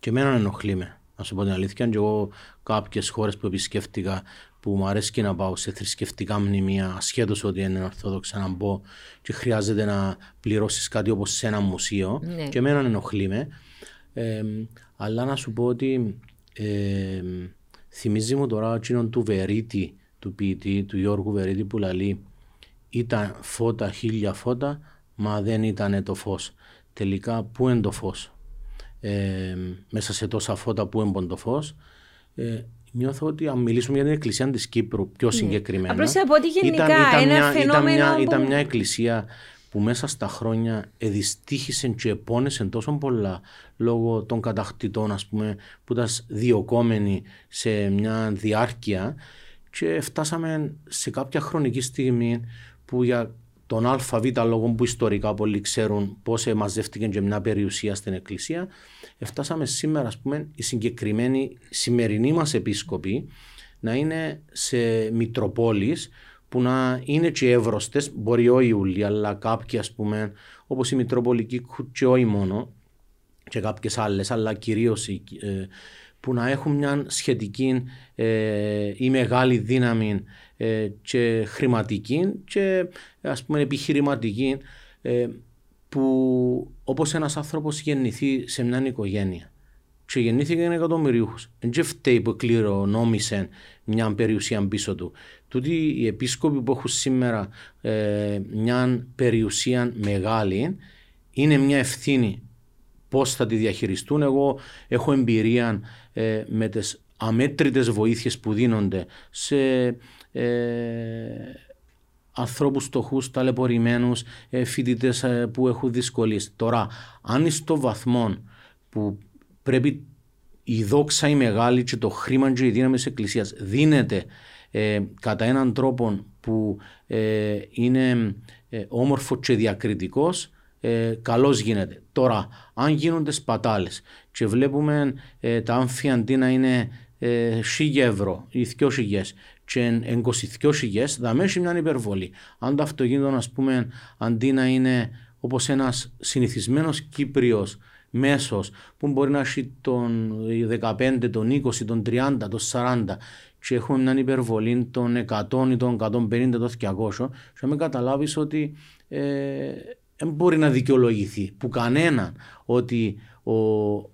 Και εμένα ενοχλεί με. Να σου πω την αλήθεια, και εγώ κάποιες χώρες που επισκέφτηκα που μου αρέσει να πάω σε θρησκευτικά μνημεία, ασχέτως ότι είναι ορθόδοξα να μπω και χρειάζεται να πληρώσεις κάτι όπως σε ένα μουσείο. Ναι. Και εμένα ενοχλεί με. Ε, αλλά να σου πω ότι ε, θυμίζει μου τώρα εκείνον του Βερίτη του ποιητή, του Γιώργου Βερίδη που λέει ήταν φώτα, χίλια φώτα, μα δεν ήταν το φως. Τελικά πού είναι το φως; Ε, μέσα σε τόσα φώτα που είναι το φως; Ε, νιώθω ότι αν μιλήσουμε για την εκκλησία της Κύπρου πιο ναι. συγκεκριμένα. Απλώς από ότι γενικά ήταν, ήταν, ένα μια, φαινόμενο ήταν, μια, που... ήταν μια εκκλησία που μέσα στα χρόνια εδυστύχησε και επώνεσε τόσο πολλά λόγω των κατακτητών ας πούμε που ήταν διοκόμενοι σε μια διάρκεια και φτάσαμε σε κάποια χρονική στιγμή που για τον ΑΒ λόγο που ιστορικά πολλοί ξέρουν πώς μαζεύτηκε και μια περιουσία στην Εκκλησία, φτάσαμε σήμερα, ας πούμε, οι συγκεκριμένοι σημερινοί μας επίσκοποι να είναι σε Μητροπόλεις που να είναι και εύρωστες, μπορεί όχι όλοι, αλλά κάποιοι ας πούμε, όπως η Μητροπολική και όχι μόνο, και κάποιες άλλες, αλλά κυρίως ε, που να έχουν μια σχετική ε, ή μεγάλη δύναμη ε, και χρηματική και ας πούμε επιχειρηματική ε, που όπως ένας άνθρωπος γεννηθεί σε μια οικογένεια και γεννήθηκε ένα εκατομμυρίουχος. Δεν φταίει που κληρονόμησε μια περιουσία πίσω του. Τούτοι οι επίσκοποι που έχουν σήμερα ε, μια περιουσία μεγάλη είναι μια ευθύνη πώς θα τη διαχειριστούν. Εγώ έχω εμπειρία ε, με τις αμέτρητες βοήθειες που δίνονται σε ε, ανθρώπους φτωχούς, ταλαιπωρημένους, ε, φοιτητές ε, που έχουν δυσκολίες. Τώρα, αν είσαι στο βαθμό που πρέπει η δόξα η μεγάλη και το χρήμα και η δύναμη της Εκκλησίας δίνεται ε, κατά έναν τρόπο που είναι όμορφος και διακριτικός, ε, καλώς γίνεται. Τώρα, αν γίνονται σπατάλες και βλέπουμε ε, τα άμφια αντί να είναι ε, ευρώ ή 2 χιλιές και 22 χιλιές, θα έχει μια υπερβολή. Αν το αυτοκίνητο, ας πούμε, αντί να είναι όπως ένας συνηθισμένος Κύπριος μέσος που μπορεί να έχει τον 15, τον 20, τον 30, τον 40 και έχουμε μια υπερβολή των 100 ή των 150, των 200 και με καταλάβεις ότι ε, δεν μπορεί να δικαιολογηθεί που κανέναν ότι ο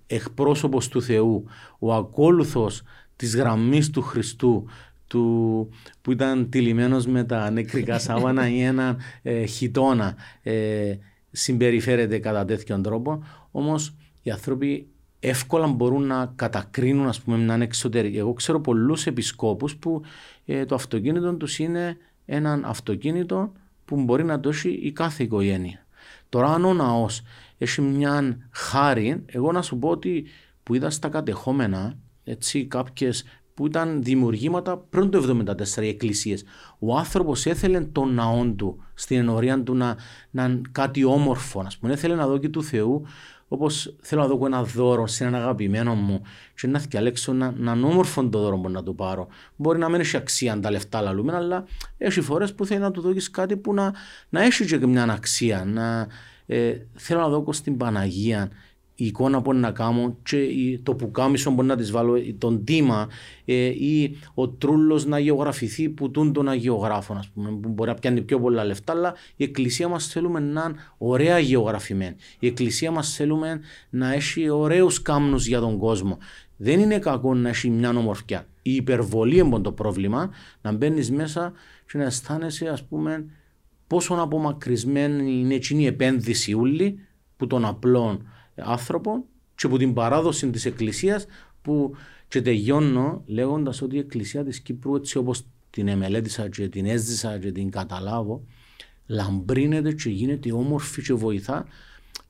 εκπρόσωπος του Θεού, ο ακόλουθος της γραμμής του Χριστού, του, που ήταν τυλιμένος με τα νεκρικά <laughs> σάβανα ή ένα ε, χιτόνα ε, συμπεριφέρεται κατά τέτοιον τρόπο. Όμως οι άνθρωποι εύκολα μπορούν να κατακρίνουν ας πούμε έναν εξωτερικό. Εγώ ξέρω πολλούς επισκόπους που ε, το αυτοκίνητο τους είναι έναν αυτοκίνητο που μπορεί να το έχει η κάθε οικογένεια. Τώρα αν ο ναός έχει μια χάρη, εγώ να σου πω ότι που είδα στα κατεχόμενα, έτσι κάποιες που ήταν δημιουργήματα πριν το 1974 οι εκκλησίες. Ο άνθρωπος έθελε τον ναό του στην ενορία του να, να είναι κάτι όμορφο. Ας πούμε, έθελε να δω και του Θεού Όπως θέλω να δω ένα δώρο σε έναν αγαπημένο μου και να διαλέξω να, να είναι όμορφο το δώρο που να του πάρω. Μπορεί να μην έχει αξία αν τα λεφτά λαλούμε, αλλά έχει φορές που θέλει να του δώσεις κάτι που να, να έχει και μια αξία. Να, ε, θέλω να δω στην Παναγία η εικόνα που να κάνω και το πουκάμισο που να της βάλω, τον τίμα ε, ή ο τρούλος να γεωγραφηθεί που τούν τον αγιογράφο, ας πούμε, που μπορεί να πιάνει πιο πολλά λεφτά, αλλά η εκκλησία μας θέλουμε να είναι ωραία γεωγραφημένη. Η εκκλησία μας θέλουμε να έχει ωραίους κάμνους για τον κόσμο. Δεν είναι κακό να έχει μια ομορφιά. Η υπερβολή είναι το πρόβλημα, να μπαίνεις μέσα και να αισθάνεσαι, ας πούμε, πόσο απομακρυσμένη είναι η επένδυση ούλη που των απλών άνθρωπο και από την παράδοση της Εκκλησίας που και τελειώνω λέγοντας ότι η Εκκλησία της Κύπρου έτσι όπως την εμελέτησα και την έζησα και την καταλάβω λαμπρύνεται και γίνεται όμορφη και βοηθά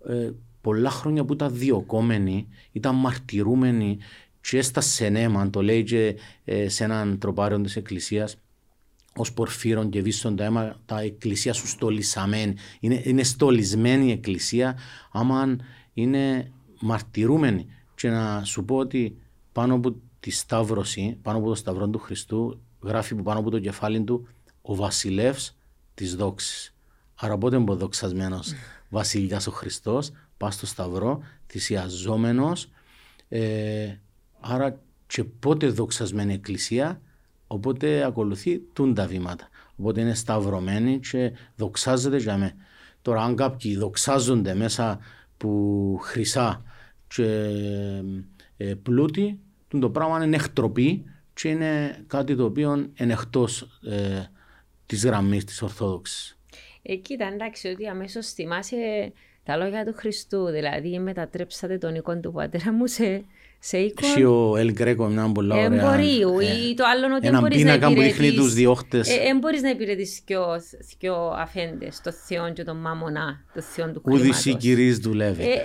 ε, πολλά χρόνια που ήταν διοκόμενοι, ήταν μαρτυρούμενοι και στα σενέμα, το λέει και ε, σε έναν τροπάριο της εκκλησίας, ως πορφύρων και βίσσον τα τα εκκλησία σου στολισαμένη. Είναι, είναι στολισμένη η εκκλησία, άμα είναι μαρτυρούμενη. Και να σου πω ότι πάνω από τη σταύρωση, πάνω από το σταυρό του Χριστού, γράφει που πάνω από το κεφάλι του ο βασιλεύς της δόξης. Άρα πότε είναι δοξασμένος <laughs> βασιλιάς ο Χριστός, πά στο σταυρό, θυσιαζόμενος, ε, άρα και πότε δοξασμένη εκκλησία, οπότε ακολουθεί τούν τα βήματα. Οπότε είναι σταυρωμένη και δοξάζεται για μέ. Τώρα αν κάποιοι δοξάζονται μέσα που χρυσά και ε, πλούτη, το πράγμα είναι εκτροπή και είναι κάτι το οποίο είναι εκτός ε, της γραμμής της Ορθόδοξης. Ε, κοίτα, εντάξει, ότι αμέσως θυμάσαι τα λόγια του Χριστού, δηλαδή μετατρέψατε τον εικόν του πατέρα μου σε, σε εικόν; Εσύ ο Ελ Γκρέκο μια πολύ ωραία. Εμπορεί, ε, ή το άλλο ότι Έναν πίνακα που δείχνει τους διώχτες. Ε, μπορείς να υπηρετήσεις και ο αφέντες, το Θεό και τον Μάμονα, το Θεό του κλίματος. Ούδη συγκυρίς δουλεύει. Ε,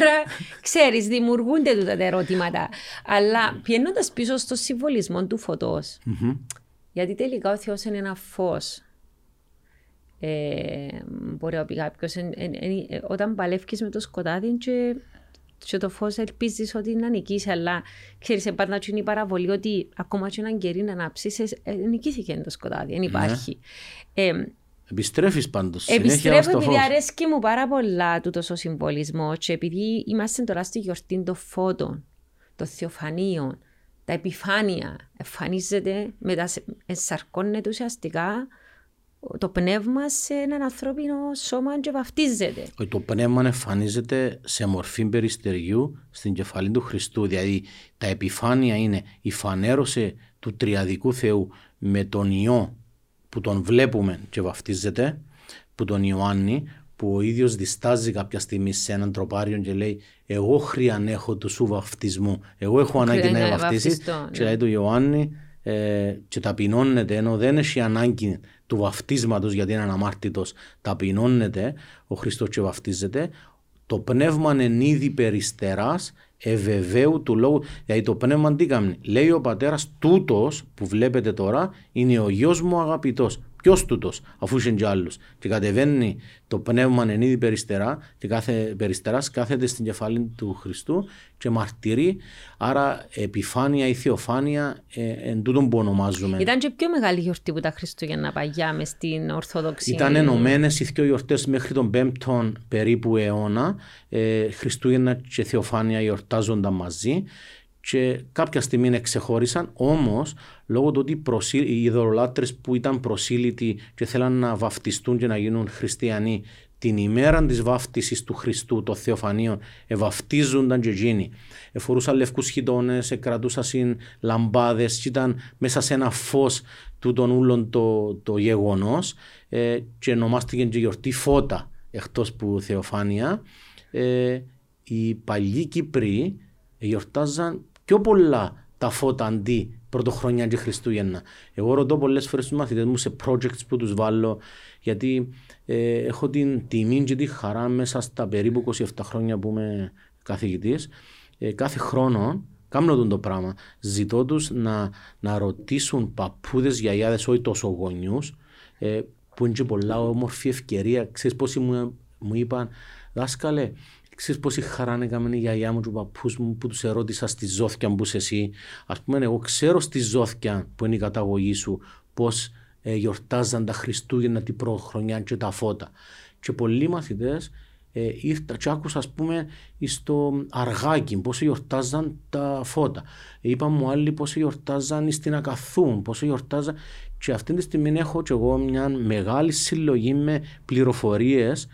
Άρα, ξέρεις, δημιουργούνται τούτα τα ερωτήματα. Αλλά πιένοντας πίσω στο συμβολισμό του φωτός, mm-hmm. γιατί τελικά ο Θεός είναι ένα φως. Ε, μπορεί να πει κάποιος, όταν παλεύει με το σκοτάδι, και, και το φως ελπίζεις ότι να νικήσει, αλλά ξέρεις, πάντα είναι η παραβολή ότι ακόμα και έναν κερί να ανάψεις, ε, νικήθηκε το σκοτάδι, δεν υπάρχει. Ναι. Ε, Επιστρέφεις πάντως. Επιστρέφω επειδή αρέσκει μου πάρα πολλά τούτος ο συμβολισμός και επειδή είμαστε τώρα στη γιορτή των φώτων, των θεοφανίων, τα επιφάνεια εμφανίζεται, μετα... ενσαρκώνεται ουσιαστικά το πνεύμα σε έναν ανθρώπινο σώμα και βαφτίζεται. Το πνεύμα εμφανίζεται σε μορφή περιστεριού στην κεφαλή του Χριστού. Δηλαδή τα επιφάνεια είναι η φανέρωση του τριαδικού Θεού με τον ιό που τον βλέπουμε και βαφτίζεται, που τον Ιωάννη, που ο ίδιος διστάζει κάποια στιγμή σε έναν τροπάριο και λέει εγώ χρειανέχω του σου βαφτισμού, εγώ έχω ανάγκη να βαφτίσεις και λέει του Ιωάννη ε, και ταπεινώνεται ενώ δεν έχει ανάγκη του βαφτίσματος γιατί είναι αναμάρτητος ταπεινώνεται ο Χριστός και βαφτίζεται το πνεύμα είναι ήδη περιστεράς ευεβαίου του λόγου. Γιατί το πνεύμα τι κάνει; Λέει ο πατέρας, τούτος που βλέπετε τώρα είναι ο γιο μου αγαπητός. Ποιος τούτος, αφού είσαι και άλλου. Και κατεβαίνει το πνεύμα εν είδη περιστερά, και κάθε περιστεράς κάθεται στην κεφάλη του Χριστού και μαρτυρεί. Άρα, επιφάνεια ή θεοφάνεια ε, εν τούτον που ονομάζουμε. Ήταν και πιο μεγάλη γιορτή που τα Χριστούγεννα παγιά μες στην Ορθοδοξία. Ήταν ενωμένες οι δύο γιορτές μέχρι τον 5ο περίπου αιώνα. Ε, Χριστούγεννα και θεοφάνεια γιορτάζονταν μαζί και κάποια στιγμή ξεχώρισαν, όμως λόγω του ότι οι ειδωλολάτρες που ήταν προσήλυτοι και θέλαν να βαφτιστούν και να γίνουν χριστιανοί την ημέρα της βάφτισης του Χριστού, των Θεοφανίων, ευαφτίζονταν και εκείνοι. Εφορούσαν λευκούς χιτώνες, κρατούσαν λαμπάδε, ήταν μέσα σε ένα φως του των ούλων το, το γεγονός ε, και ονομάστηκε και γιορτή φώτα εκτός που Θεοφάνεια. Ε, οι παλιοί Κύπροι γιορτάζαν πιο πολλά τα φώτα αντί πρωτοχρονιά και Χριστούγεννα. Εγώ ρωτώ πολλές φορές τους μαθητές μου σε projects που τους βάλω, γιατί ε, έχω την τιμή και τη χαρά μέσα στα περίπου 27 χρόνια που είμαι καθηγητής, ε, κάθε χρόνο κάνω τον το πράγμα. Ζητώ τους να, να ρωτήσουν παππούδες, γιαγιάδες, όχι τόσο γονιούς, ε, που είναι και πολλά όμορφη ευκαιρία. Ξέρεις πόσοι μου, μου είπαν, δάσκαλε, Ξέρεις πόση χαρά έκαμε η γιαγιά μου και ο παππούς μου που τους ερώτησα στη Ζώθια που είσαι εσύ. Ας πούμε εγώ ξέρω στη Ζώθια που είναι η καταγωγή σου πώς ε, γιορτάζαν τα Χριστούγεννα την πρώτη χρονιά και τα φώτα. Και πολλοί μαθητές ε, ήρθα και άκουσα ας πούμε στο αργάκι πώς γιορτάζαν τα φώτα. Είπα μου άλλοι πώς γιορτάζαν στην Ακαθούν, πώς γιορτάζαν και αυτή τη στιγμή έχω και εγώ μια μεγάλη συλλογή με πληροφορίες.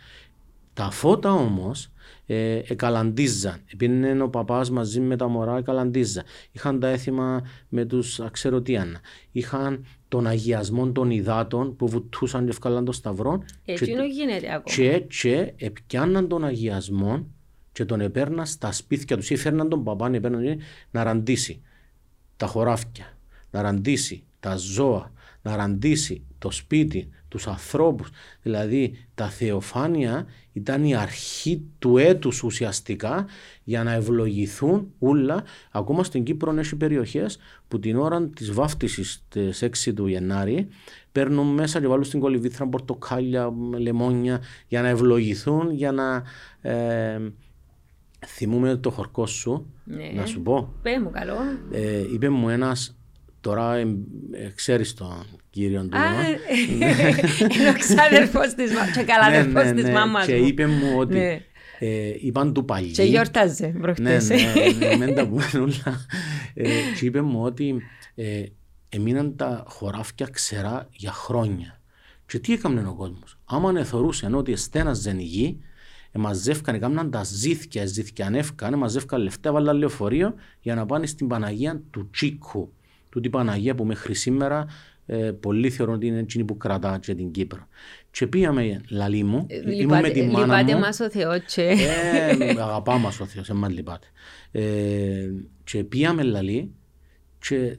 Τα φώτα όμως ε, εκαλαντίζαν. Επειδή ο παπάς μαζί με τα μωρά εκαλαντίζαν. Είχαν τα έθιμα με τους αξερωτίανα. Είχαν τον αγιασμό των υδάτων που βουτούσαν και ευκάλαν τον σταυρό. Έτσι είναι γίνεται ακόμα. Και, και επιάναν τον αγιασμό και τον επέρναν στα σπίτια τους ή φέρναν τον παπά να ραντίσει τα χωράφια, να ραντίσει τα ζώα, να ραντίσει το σπίτι, τους ανθρώπους. Δηλαδή τα θεοφάνεια ήταν η αρχή του έτους ουσιαστικά για να ευλογηθούν όλα. Ακόμα στην Κύπρο έχει περιοχές που την ώρα της βάφτισης της 6 του Γενάρη παίρνουν μέσα και βάλουν στην κολυβήθρα πορτοκάλια, λεμόνια για να ευλογηθούν, για να... Ε, θυμούμε το χορκό σου, Ναι. να σου πω. Πέ μου καλό. Ε, είπε μου ένας, τώρα ε, ε, ξέρεις τον κύριο του. Α, ε. <laughs> είναι ο ξάδερφος της μάμας. Και καλά Ναι, αδερφός ναι, της ναι. μάμας Και μου. είπε μου ότι Ναι. ε, είπαν του παλιοί. Και γιόρταζε Ναι, προχτές. ναι, ναι, μην τα πούμε όλα. Ε, και είπε μου ότι ε, έμειναν τα χωράφια ξερά για χρόνια. Και τι έκαμε ο κόσμος; Άμα εθωρούσαν ότι εστέναζαν η γη, εμαζεύκαν, έκαναν τα ζήθια, ζήθιανεύκαν, εμαζεύκαν λεφτά, βάλαν λεωφορείο για να πάνε στην Παναγία του Τσίκου. Τούτη Παναγία που μέχρι σήμερα ε, πολλοί θεωρούν ότι είναι εκείνη που κρατά και την Κύπρο. Και πήγαμε λαλή μου, ήμουν με τη μάνα Ε, Λυπάται μου. μας ο Θεός και... Ε, αγαπά μας ο Θεός, δεν μας λυπάται. Ε, και πήγαμε λαλή και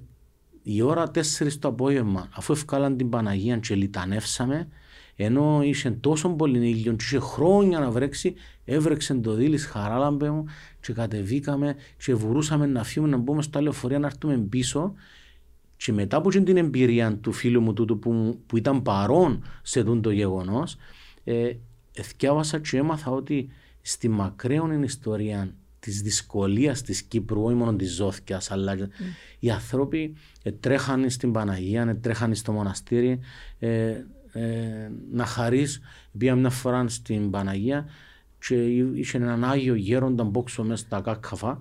η ώρα 4 το απόγευμα, αφού ευκάλαν την Παναγία και λιτανεύσαμε, ενώ είχε τόσο πολύ ήλιο και είχε χρόνια να βρέξει, έβρεξε το δίλης χαράλαμπε μου και κατεβήκαμε και βουρούσαμε να φύγουμε να μπούμε στα λεωφορεία να έρθουμε πίσω και μετά από την εμπειρία του φίλου μου τούτου που, που ήταν παρόν σε τούτο το γεγονός, ε, εθιάβασα και έμαθα ότι στη μακραίων ιστορία της δυσκολίας της Κύπρου, όχι μόνο της Ζώθια, αλλά οι άνθρωποι ε, τρέχανε στην Παναγία, ε, τρέχανε στο μοναστήρι. Ε, ε, να χαρείς, πήγα μια φορά στην Παναγία και είχε έναν Άγιο γέροντα μπόξο μέσα στα κάκαφα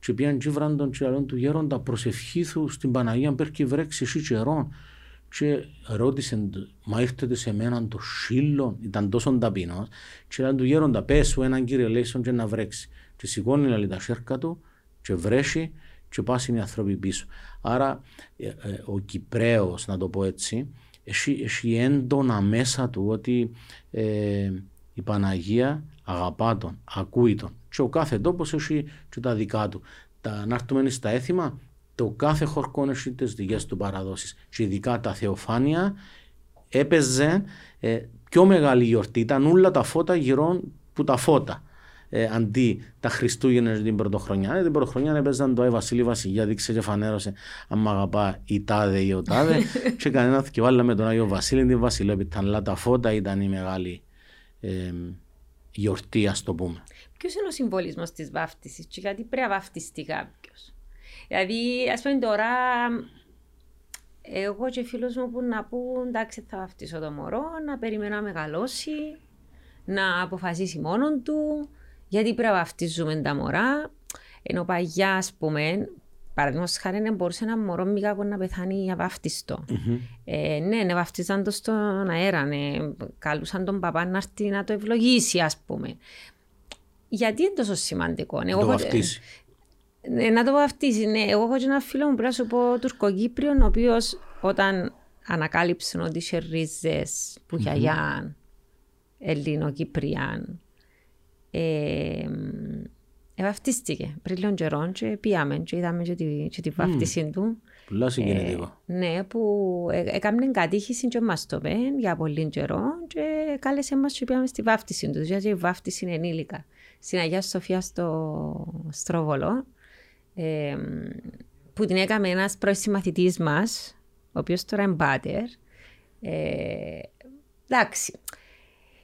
και πήγαν και βραν τον και λαλούν του γέροντα προσευχήθου στην Παναγία πέρκει βρέξει εσύ καιρόν και ρώτησε του, μα ήρθετε σε μένα το σύλλο, ήταν τόσο ταπεινός και λέει του γέροντα πες σου έναν κύριο λέξον και να βρέξει και σηκώνει λέει, τα σέρκα του και βρέσει και πάσουν οι άνθρωποι πίσω. Άρα ε, ε, ο Κυπρέος, να το πω έτσι, έχει, έχει έντονα μέσα του ότι ε, η Παναγία αγαπά τον, ακούει τον. Και ο κάθε τόπος έχει και τα δικά του. Τα, να έρθουμε στα έθιμα, το κάθε χορκό έχει τις δικές του παραδόσεις. Και ειδικά τα θεοφάνεια έπαιζε ε, πιο μεγάλη γιορτή. Ήταν όλα τα φώτα γύρω που τα φώτα. Ε, αντί τα Χριστούγεννα την πρωτοχρονιά. Ε, την πρωτοχρονιά έπαιζαν το Ε Βασίλη Βασιλιά, δείξε και φανέρωσε αν μ' αγαπά η τάδε ή ο τάδε. <laughs> και κανένας και βάλαμε τον Άγιο Βασίλη την Βασιλόπη. Ήταν τα φώτα, ήταν η μεγάλη ε, γιορτή, ας το πούμε. Ποιος είναι ο συμβολισμός της βάφτισης, και γιατί πρέπει να βαφτιστεί κάποιος; Δηλαδή, ας πούμε τώρα, εγώ και φίλος μου που να πούν εντάξει θα βαφτίσω το μωρό, να περιμένω να μεγαλώσει, να αποφασίσει μόνον του, γιατί πρέπει να βαφτίζουμε τα μωρά. Ενώ παγιά, ας πούμε, παραδείγματος χάρη, δεν μπορούσε ένα μωρό μηγάκο να πεθάνει αβάφτιστο. Mm-hmm. Ε, ναι, ναι, βαφτίζαν το στον αέρα, ναι, καλούσαν τον παπά να έρθει να το ευλογήσει, ας πούμε. Γιατί είναι τόσο σημαντικό; Να το βαφτίσει. Ναι, να το βαφτίσει, ναι. Εγώ έχω και ένα φίλο μου, πρέπει να σου πω, τουρκοκύπριον, ο οποίος όταν ανακάλυψαν ότι είχε ρίζες που γιαγιάν, Ελληνοκύπριαν, ε, Εβαφτίστηκε πριν λίγο καιρό και πήγαμε και είδαμε και τη, και τη βάφτιση του. Πολλά συγκινητικό. Ε, ναι, που ε, έκαμε κατήχηση και μας το πέν για πολύ καιρό και κάλεσε μας και πήγαμε στη βάφτιση τους. Γιατί η βάφτιση είναι ενήλικα. Στην Αγία Σοφία στο Στρόβολο, ε, που την έκαμε ένας πρώην συμμαθητής μας, ο οποίος τώρα είναι πάτερ. Ε, εντάξει,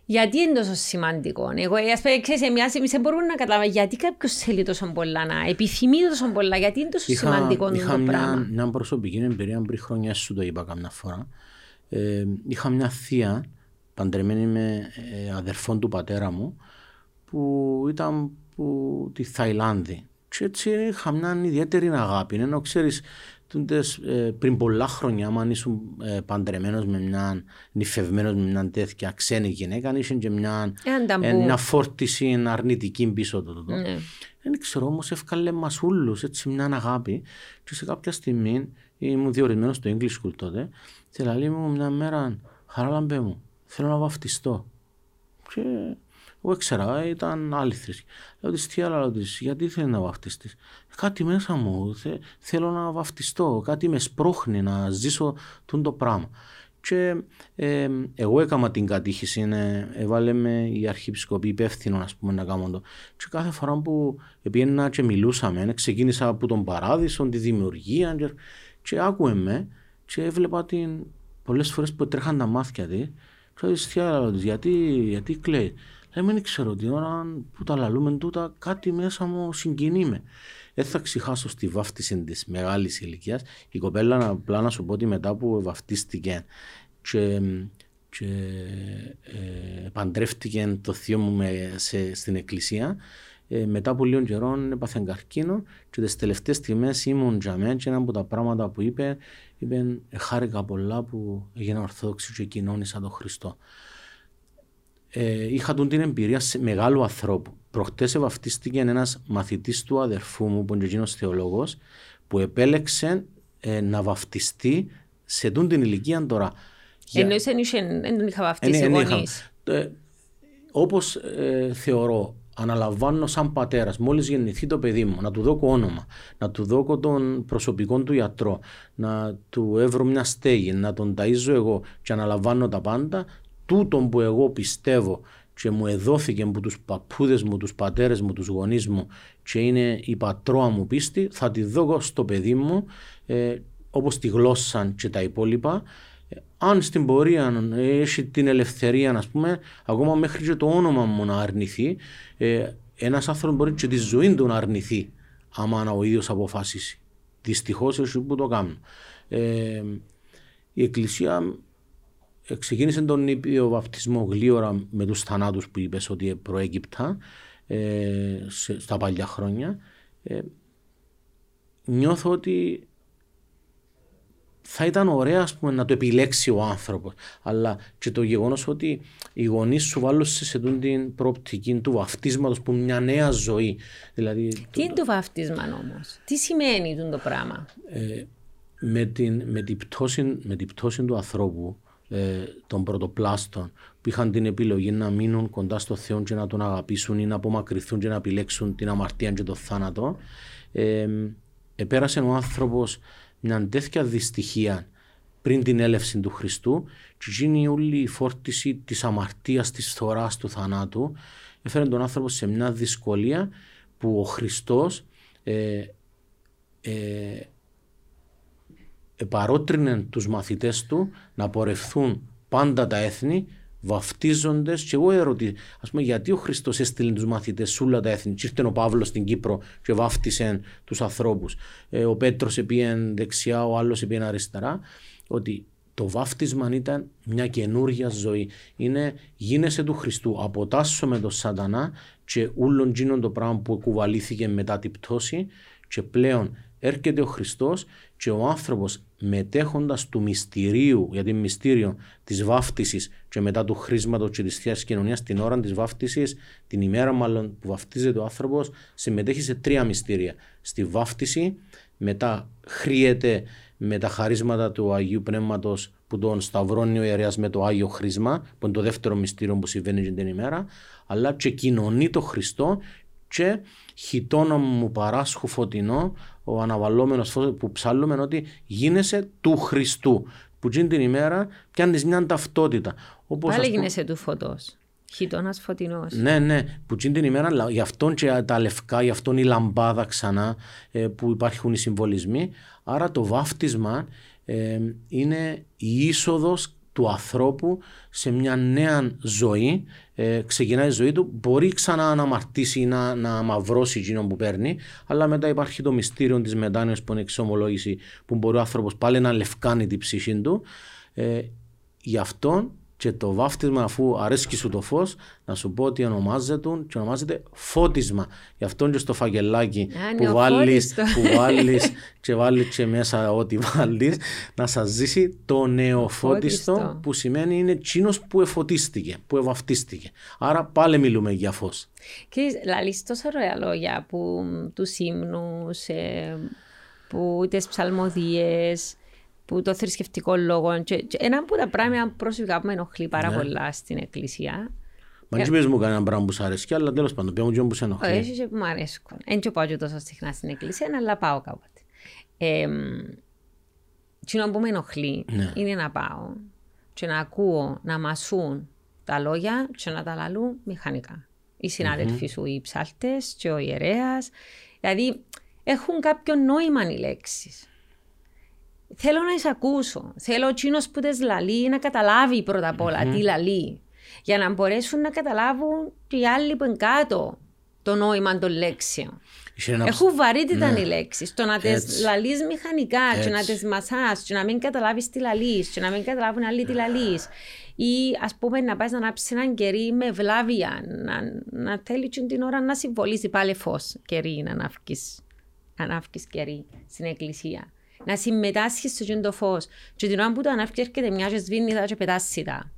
γιατί είναι τόσο σημαντικό; Εγώ, ας πούμε, ξέρεις, εμείς, εμείς δεν μπορούμε να καταλάβουμε γιατί κάποιος θέλει τόσο πολλά να επιθυμεί τόσο πολλά, γιατί είναι τόσο Είχα, σημαντικό είχα το μια, πράγμα. μια προσωπική εμπειρία πριν χρόνια σου το είπα καμιά φορά. Ε, είχα μια θεία παντρεμένη με ε, αδερφόν του πατέρα μου που ήταν που, τη Θαϊλάνδη. Και έτσι είχα μια ιδιαίτερη αγάπη. Ενώ ξέρεις, τούντες, ε, πριν πολλά χρόνια, αν ήσουν ε, παντρεμένος με μια, νυφευμένος με μια τέτοια ξένη γυναίκα, είχε και μια, Έναν ταμπού. ε, μια φόρτιση αρνητική πίσω του. το. Ναι. Δεν ξέρω όμως, έφκαλε μας όλου έτσι μια αγάπη. Και σε κάποια στιγμή ήμουν διορισμένος στο English School τότε. Και λέει μου μια μέρα, χαράλαμπε μου, θέλω να βαφτιστώ. Και Εγώ ήξερα, ήταν άλλη θρησκεία. Λέω της τι άλλα γιατί θέλει να βαφτιστείς; Κάτι μέσα μου, θέλω να βαφτιστώ, κάτι με σπρώχνει να ζήσω το πράγμα. Και ε, εγώ έκανα την κατήχηση, ναι, έβαλε με η αρχιεπισκοπή υπεύθυνο ας πούμε, να κάνω το. Και κάθε φορά που πήγαινα και μιλούσαμε, ξεκίνησα από τον παράδεισο, τη δημιουργία και, και άκουε με και έβλεπα την πολλές φορές που τρέχαν τα μάτια της και άλλο γιατί, γιατί κλαίει; Λέμε, δεν ξέρω τι ώρα που τα λαλούμε τούτα, κάτι μέσα μου συγκινεί με. Δεν θα ξεχάσω στη βάφτιση της μεγάλης ηλικίας. Η κοπέλα, απλά να σου πω ότι μετά που βαφτίστηκε και, και ε, παντρεύτηκε το θείο μου με, σε, στην εκκλησία, ε, μετά από λίγο καιρό έπαθε καρκίνο και τις τελευταίες στιγμές ήμουν για μένα και ένα από τα πράγματα που είπε, είπε χάρηκα πολλά που έγινα ορθόδοξη και κοινώνησα τον Χριστό. Ε, είχα τον την εμπειρία σε μεγάλου ανθρώπου. Προχτές βαφτίστηκε ένας μαθητής του αδερφού μου, που είναι εκείνος θεολόγος, που επέλεξε ε, να βαφτιστεί σε τον την ηλικία τώρα. Εννοείς δεν τον είχα βαφτίσει ε, ναι, γονείς. Ε, όπως ε, θεωρώ αναλαμβάνω σαν πατέρας, μόλις γεννηθεί το παιδί μου, να του δώσω όνομα, να του δώσω τον προσωπικό του γιατρό, να του έβρω μια στέγη, να τον ταΐζω εγώ και αναλαμβάνω τα πάντα, τούτον που εγώ πιστεύω και μου εδόθηκε από τους παππούδες μου, τους πατέρες μου, τους γονείς μου και είναι η πατρόα μου πίστη, θα τη δώσω στο παιδί μου ε, όπως τη γλώσσα και τα υπόλοιπα αν στην πορεία έχει την ελευθερία, ας πούμε, ακόμα μέχρι και το όνομα μου να αρνηθεί, ε, ένας άνθρωπος μπορεί και τη ζωή του να αρνηθεί, άμα ο ίδιος αποφασίσει. Δυστυχώς έτσι που το κάνουν. Ε, η Εκκλησία ξεκίνησε τον ήπιο βαπτισμό γλίωρα με τους θανάτους που είπες ότι προέκυπτα ε, στα παλιά χρόνια. Ε, νιώθω ότι θα ήταν ωραία ας πούμε, να το επιλέξει ο άνθρωπος. Αλλά και το γεγονός ότι οι γονείς σου βάλουν σε την προοπτική του βαφτίσματο που μια νέα ζωή. Δηλαδή, τι είναι το βαφτίσμα όμως, τι σημαίνει το πράγμα; Ε, με, την, με, την πτώση, με την πτώση του ανθρώπου, ε, των πρωτοπλάστων, που είχαν την επιλογή να μείνουν κοντά στο Θεό και να τον αγαπήσουν ή να απομακρυνθούν και να επιλέξουν την αμαρτία και τον θάνατο, ε, επέρασε ο άνθρωπος μια τέτοια δυστυχία πριν την έλευση του Χριστού και γίνει όλη η φόρτιση της αμαρτίας, της θωράς, του θανάτου. Έφερε τον άνθρωπο σε μια δυσκολία που ο Χριστός ε, ε, παρότρινε τους μαθητές του να πορευθούν πάντα τα έθνη βαφτίζοντες. Και εγώ ερωτή, ας πούμε, γιατί ο Χριστός έστειλε τους μαθητές σε όλα τα έθνη; Και ήρθε ο Παύλος στην Κύπρο και βάφτισε τους ανθρώπους. Ε, ο Πέτρος επίεν δεξιά, ο άλλος επίεν αριστερά. Ότι το βάφτισμα ήταν μια καινούργια ζωή. Είναι γίνεσαι του Χριστού. Αποτάσσω με τον Σατανά και ούλον γίνον το πράγμα που κουβαλήθηκε μετά την πτώση και πλέον έρχεται ο Χριστός και ο άνθρωπος μετέχοντας του μυστηρίου, γιατί μυστήριο της βάφτισης και μετά του χρήσματος και της Θείας Κοινωνίας την ώρα της βάφτισης, την ημέρα μάλλον που βαφτίζεται ο άνθρωπος, συμμετέχει σε τρία μυστήρια. Στη βάφτιση, μετά χρειέται με τα χαρίσματα του Αγίου Πνεύματος που τον σταυρώνει ο ιερέας με το Άγιο Χρήσμα, που είναι το δεύτερο μυστήριο που συμβαίνει την ημέρα, αλλά και κοινωνεί το Χριστό και χιτόνο μου παράσχου φωτεινό, ο αναβαλόμενος φως που ψάλλουμε ότι γίνεσαι του Χριστού. Που γίνει την ημέρα πιάνεις μια ταυτότητα. Όπως, Πάλι γίνεσαι του φωτός. Χιτώνας φωτεινός. Ναι, ναι. Που γίνει την ημέρα, γι' αυτόν και τα λευκά, γι' αυτόν η λαμπάδα ξανά ε, που υπάρχουν οι συμβολισμοί. Άρα το βάφτισμα ε, είναι η είσοδος του ανθρώπου σε μια νέα ζωή, ε, ξεκινάει η ζωή του, μπορεί ξανά να αναμαρτήσει ή να, να μαυρώσει εκείνο που παίρνει, αλλά μετά υπάρχει το μυστήριο της μετάνοια που είναι εξομολόγηση, που μπορεί ο άνθρωπος πάλι να λευκάνει την ψυχή του. Ε, γι' αυτό και το βάφτισμα αφού αρέσκει σου το φως, να σου πω ότι ονομάζεται και ονομάζεται φώτισμα. Γι' αυτό και στο φαγελάκι που βάλεις που βάλεις και βάλεις και μέσα ό,τι βάλεις, να σας ζήσει το νεοφώτιστο που σημαίνει είναι τσίνος που εφωτίστηκε, που ευαφτίστηκε. Άρα πάλι μιλούμε για φως. Και λαλείς τόσα ωραία λόγια που του ύμνου, ε, που τι ψαλμοδίες, που το θρησκευτικό λόγο. Και, και ένα από τα πράγματα προσωπικά που με ενοχλεί πάρα ναι. πολλά στην εκκλησία. Μα δεν πες μου κανένα πράγμα που σου αρέσει, αλλά τέλος πάντων, πες μου και που σε ενοχλεί. Όχι, και που μου αρέσκουν. Δεν και πάω και τόσο συχνά στην εκκλησία, αλλά πάω κάποτε. Ε, τι που με ενοχλεί Ναι. είναι να πάω και να ακούω να μασούν τα λόγια και να τα λαλούν μηχανικά. Οι συναδελφοί σου, οι ψάλτες και ο ιερέας. Δηλαδή, έχουν κάποιο νόημα οι λέξεις. Θέλω να εισακούσω. Θέλω ο τσίνος που τες λαλεί να καταλάβει πρώτα απ' όλα τι λαλεί. Για να μπορέσουν να καταλάβουν και οι άλλοι που είναι κάτω το νόημα των λέξεων. Είχε ένας Έχουν βαρύτητα Ναι. οι λέξεις. Το να τι Έτσι. λαλείς μηχανικά, και να Έτσι. τι μασάς, και να μην καταλάβεις τι λαλείς, και να μην καταλάβουν άλλοι τι λαλείς. Ή ας πούμε να πας να ανάψεις έναν κερί με βλάβια, να, να θέλει και την ώρα να συμβολίζει πάλι φως κερί, να ανάφκεις, να ανάφκεις κερί στην εκκλησία. Να συμμετάσχεις στο τζιν το φως. Και την ώρα που το ανάφκει έρχεται μια και σβήνει τα και πετάσει τα.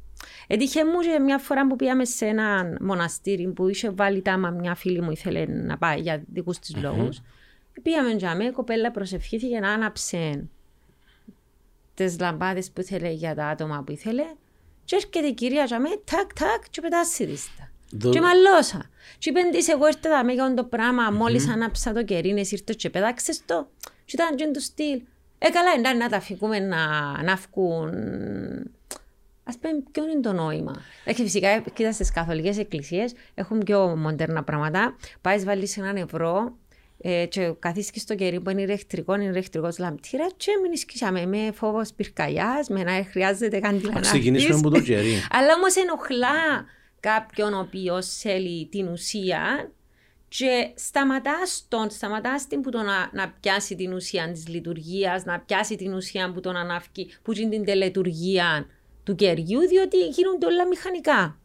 Έτυχε μου και μια φορά που πήγαμε σε ένα μοναστήρι που είχε βάλει τάμα μια φίλη μου ήθελε να πάει για δικούς της λόγους. Πήγαμε για μέ, η κοπέλα προσευχήθηκε να άναψε τις λαμπάδες που ήθελε για τα άτομα που ήθελε και έρχεται η κυρία για μέ, τάκ τάκ και πετάσει της τα. Δο- Και μαλώσα. Και είπεν της εγώ ήρθα τα για το πράγμα, μόλις άναψα το κερί, εσύ ήρθες και πετάξες το. Και ήταν και του στυλ. Ε, καλά, εντάξει, να τα φύγουμε να, να βγουν Α πούμε, ποιο είναι το νόημα. Έχει φυσικά, κοίτα στις καθολικές εκκλησίες έχουν πιο μοντέρνα πράγματα. Πάεις, βάλεις έναν ευρώ ε, και καθίσκεις στο κερί που είναι ηλεκτρικό, είναι ηλεκτρικός λαμπτήρας και μην ισχύσαμε με φόβος πυρκαγιάς, με να χρειάζεται κάτι Να να ξεκινήσουμε ανάφτεις. από το κερί. <laughs> Αλλά όμως ενοχλά κάποιον ο οποίος θέλει την ουσία και σταματάς τον, σταματάς την που το να, να πιάσει την ουσία της λειτουργίας, να πιάσει την ουσία που τον ανάφκει, που είναι την τελετουργία του κεριού, διότι γίνονται όλα μηχανικά.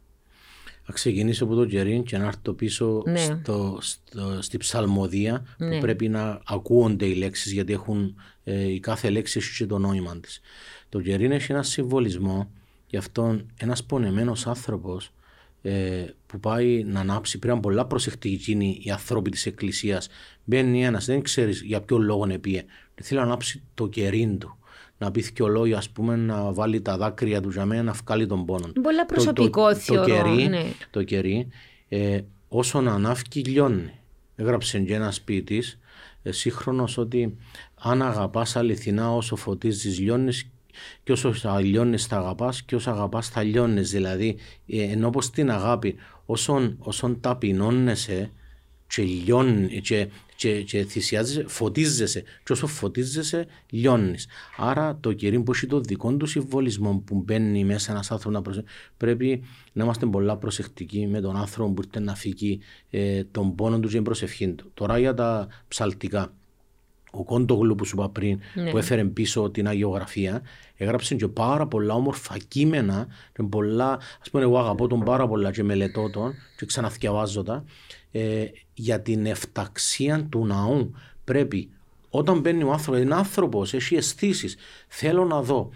Θα ξεκινήσω από το κερί και να έρθω πίσω Ναι. στο, στο, στη ψαλμοδία Ναι. που πρέπει να ακούονται οι λέξεις γιατί έχουν, ε, η κάθε λέξη έχει και το νόημα της. Το κερί έχει ένα συμβολισμό γι' αυτό ένας πονεμένος άνθρωπος ε, που πάει να ανάψει πρέπει να είναι πολλά προσεκτικοί είναι οι άνθρωποι της εκκλησίας μπαίνει ένας, δεν ξέρεις για ποιο λόγο είναι πήγε θέλει να ανάψει το κερί του να πει και λόγια, ας πούμε, να βάλει τα δάκρυα του για μένα, να βγάλει τον πόνο του. Είναι πολλά Το- προσωπικό, το, το, θεωρώ, κερί, ναι. το κερί ε, όσο να ανάφκει λιώνει. Έγραψε και ένας σπίτι ε, σύγχρονος ότι αν αγαπάς αληθινά όσο φωτίζεις λιώνεις και όσο θα λιώνεις θα αγαπάς και όσο αγαπάς θα λιώνεις. Δηλαδή ε, ενώ πως την αγάπη όσον, όσον ταπεινώνεσαι και λιώνει και, και, και θυσιάζεσαι, φωτίζεσαι και όσο φωτίζεσαι λιώνεις. Άρα το κερί που έχει το δικό του συμβολισμό που μπαίνει μέσα ένας άνθρωπος να προσε... πρέπει να είμαστε πολλά προσεκτικοί με τον άνθρωπο που ήρθε να φύγει ε, τον πόνο του και την προσευχή του. Τώρα για τα ψαλτικά. Ο Κόντογλου που σου είπα πριν, Ναι. που έφερε πίσω την αγιογραφία, έγραψε και πάρα πολλά όμορφα κείμενα και πολλά, ας πούμε εγώ αγαπώ τον πάρα πολλά και μελετώ τον και ξαναθιαβάζω τα, ε, για την εφταξία του ναού. Πρέπει, όταν μπαίνει ο άνθρωπος, είναι άνθρωπος, έχει αισθήσεις. θέλω να δω.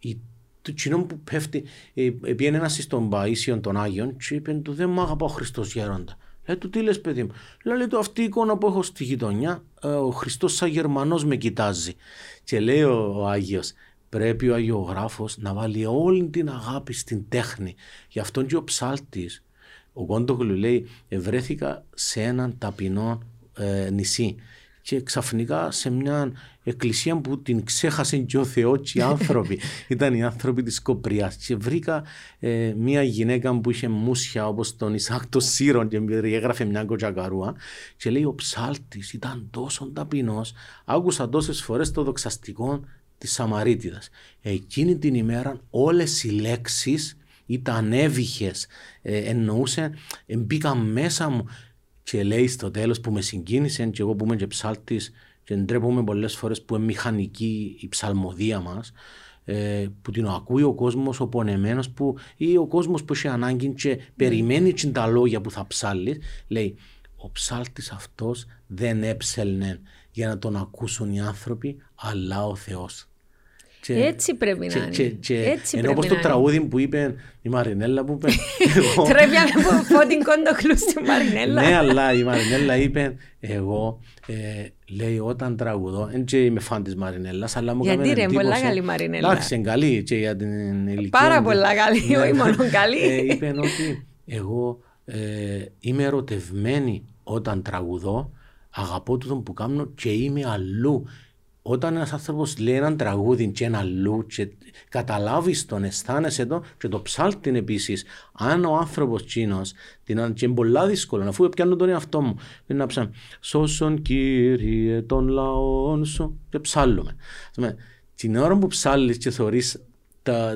Η, το κοινό που πέφτει, ε, πήγαινε ένας στον Παΐσιον των Άγιων και είπε του δεν μ' αγαπά ο Χριστός γέροντα. Λέει του τι λες παιδί μου. Λέει του αυτή η εικόνα που έχω στη γειτονιά, ε, ο Χριστός σαν Γερμανός με κοιτάζει. Και λέει ο, ο Άγιος, πρέπει ο Αγιογράφος να βάλει όλη την αγάπη στην τέχνη. Γι' αυτόν και ο ψάλτης, ο Κόντογλου λέει, βρέθηκα σε έναν ταπεινό ε, νησί και ξαφνικά σε μια εκκλησία που την ξέχασε και ο Θεός και οι άνθρωποι. <laughs> Ήταν οι άνθρωποι της Κοπριάς και βρήκα ε, μια γυναίκα που είχε μουσια όπως τον Ισάκ το Σύρον και έγραφε μια κοτσακαρούα και λέει ο ψάλτης ήταν τόσο ταπεινός άκουσα τόσες φορές το δοξαστικό της Σαμαρίτιδας. Εκείνη την ημέρα όλες οι λέξεις ήταν έβυχες, ε, εννοούσε, ε, μπήκαν μέσα μου και λέει στο τέλος που με συγκίνησε και εγώ που είμαι και ψάλτης και ντρέπομαι πολλές φορές που είναι μηχανική η ψαλμοδία μας ε, που την ακούει ο κόσμος ο πονεμένος που, ή ο κόσμος που έχει ανάγκη και περιμένει και τα λόγια που θα ψάλει λέει ο ψάλτης αυτός δεν έψελνε για να τον ακούσουν οι άνθρωποι αλλά ο Θεός. Και- Έτσι πρέπει να και, είναι. και, και, Έτσι ενώ πρέπει όπως να το είναι. τραγούδι που είπε η Μαρινέλα που είπε <laughs> εγώ, Τρέπια με φώτιν κοντοχλού στη Μαρινέλα. ναι, αλλά η Μαρινέλα είπε, εγώ, ε, λέει, όταν τραγουδώ, δεν και είμαι φαν της Μαρινέλας, αλλά μου Γιατί έκανε ρε, εντύπωση. πολλά καλή Μαρινέλα. Εντάξει, είναι καλή και για την ηλικία. Πάρα της. πολλά καλή, Ναι, όχι μόνο καλή. Ε, είπε ότι Εγώ ε, είμαι ερωτευμένη όταν τραγουδώ, αγαπώ το που κάνω και είμαι αλλού. Όταν ένας άνθρωπος λέει έναν τραγούδι και ένα αλλού, και καταλάβεις τον, αισθάνεσαι εδώ και το ψάλτην επίσης. Αν ο άνθρωπος τσίνο, την και είναι πολύ δύσκολο, αφού πιάνω τον εαυτό μου, είναι να ψάχνω. Σώσον κύριε των λαών σου, και ψάλλουμε. Την ώρα που ψάλλεις και θεωρείς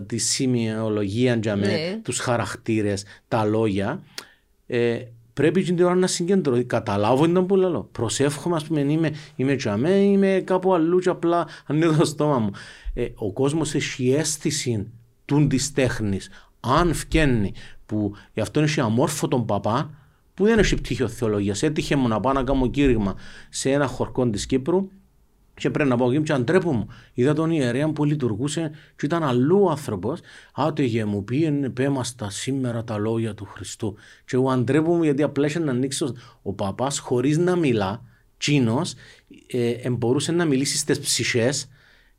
τη σημειολογία, ναι. τους χαρακτήρες, τα λόγια, ε, πρέπει την ώρα να συγκεντρωθεί. Καταλάβω ήταν που λέω. Προσεύχομαι, ας πούμε, είμαι, είμαι τζαμέ, είμαι κάπου αλλού και απλά ανοίγω το στόμα μου. Ε, ο κόσμος έχει αίσθηση του της τέχνης. Αν φγαίνει, που γι' αυτό είναι αμόρφωτον παπά, που δεν έχει πτυχίο θεολογίας. Έτυχε μου να πάω να κάνω κήρυγμα σε ένα χορκό της Κύπρου και πρέπει να πω και αντρέπω μου. Είδα τον ιερέα που λειτουργούσε και ήταν αλλού άνθρωπος. Άτεγε μου πήγαινε πέμαστα σήμερα τα λόγια του Χριστού. Και εγώ αντρέπω μου γιατί απλά είχε να ανοίξω ο παπάς χωρίς να μιλά. Τσίνο ε, μπορούσε να μιλήσει στις ψυχές.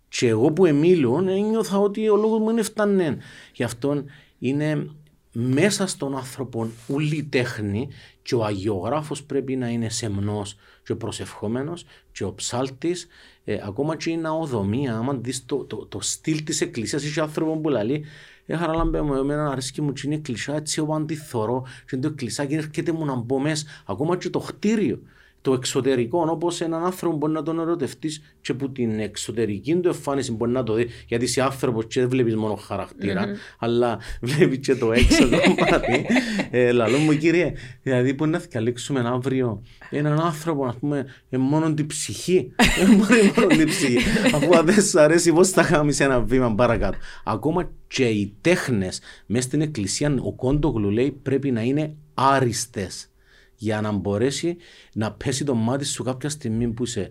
Και εγώ που εμίλουν ένιωθα ότι ο λόγος μου είναι φτανέν. Γι' αυτό είναι μέσα στον άνθρωπο ούλη τέχνη και ο αγιογράφος πρέπει να είναι σεμνός και προσευχόμενος και ο ψάλτης. Ε, ακόμα και η ναοδομία άμα δεις το, το, το στυλ της εκκλησίας είχε άνθρωπο που λέει Έχαρα λάμπε μου, εμένα αρέσκει μου και είναι εκκλησιά έτσι εγώ αντιθωρώ και το εκκλησάκι έρχεται μου να μπω μέσα ακόμα και το χτίριο το εξωτερικό, όπως έναν άνθρωπο μπορεί να τον ερωτευτείς και που την εξωτερική του εμφάνιση μπορεί να το δει. Γιατί είσαι άνθρωπος και δεν βλέπεις μόνο χαρακτήρα, mm-hmm. αλλά βλέπεις και το έξω κομμάτι. <laughs> ε, λαλό μου κύριε, δηλαδή που να θυκαλίξουμε αύριο έναν άνθρωπο, α πούμε, ε, μόνο την ψυχή. Δεν μπορεί μόνο την ψυχή. Αφού δεν σου αρέσει, πώς θα κάνεις ένα βήμα παρακάτω. Ακόμα και οι τέχνες μέσα στην εκκλησία, ο Κόντογλου λέει πρέπει να είναι άριστες για να μπορέσει να πέσει το μάτι σου κάποια στιγμή που είσαι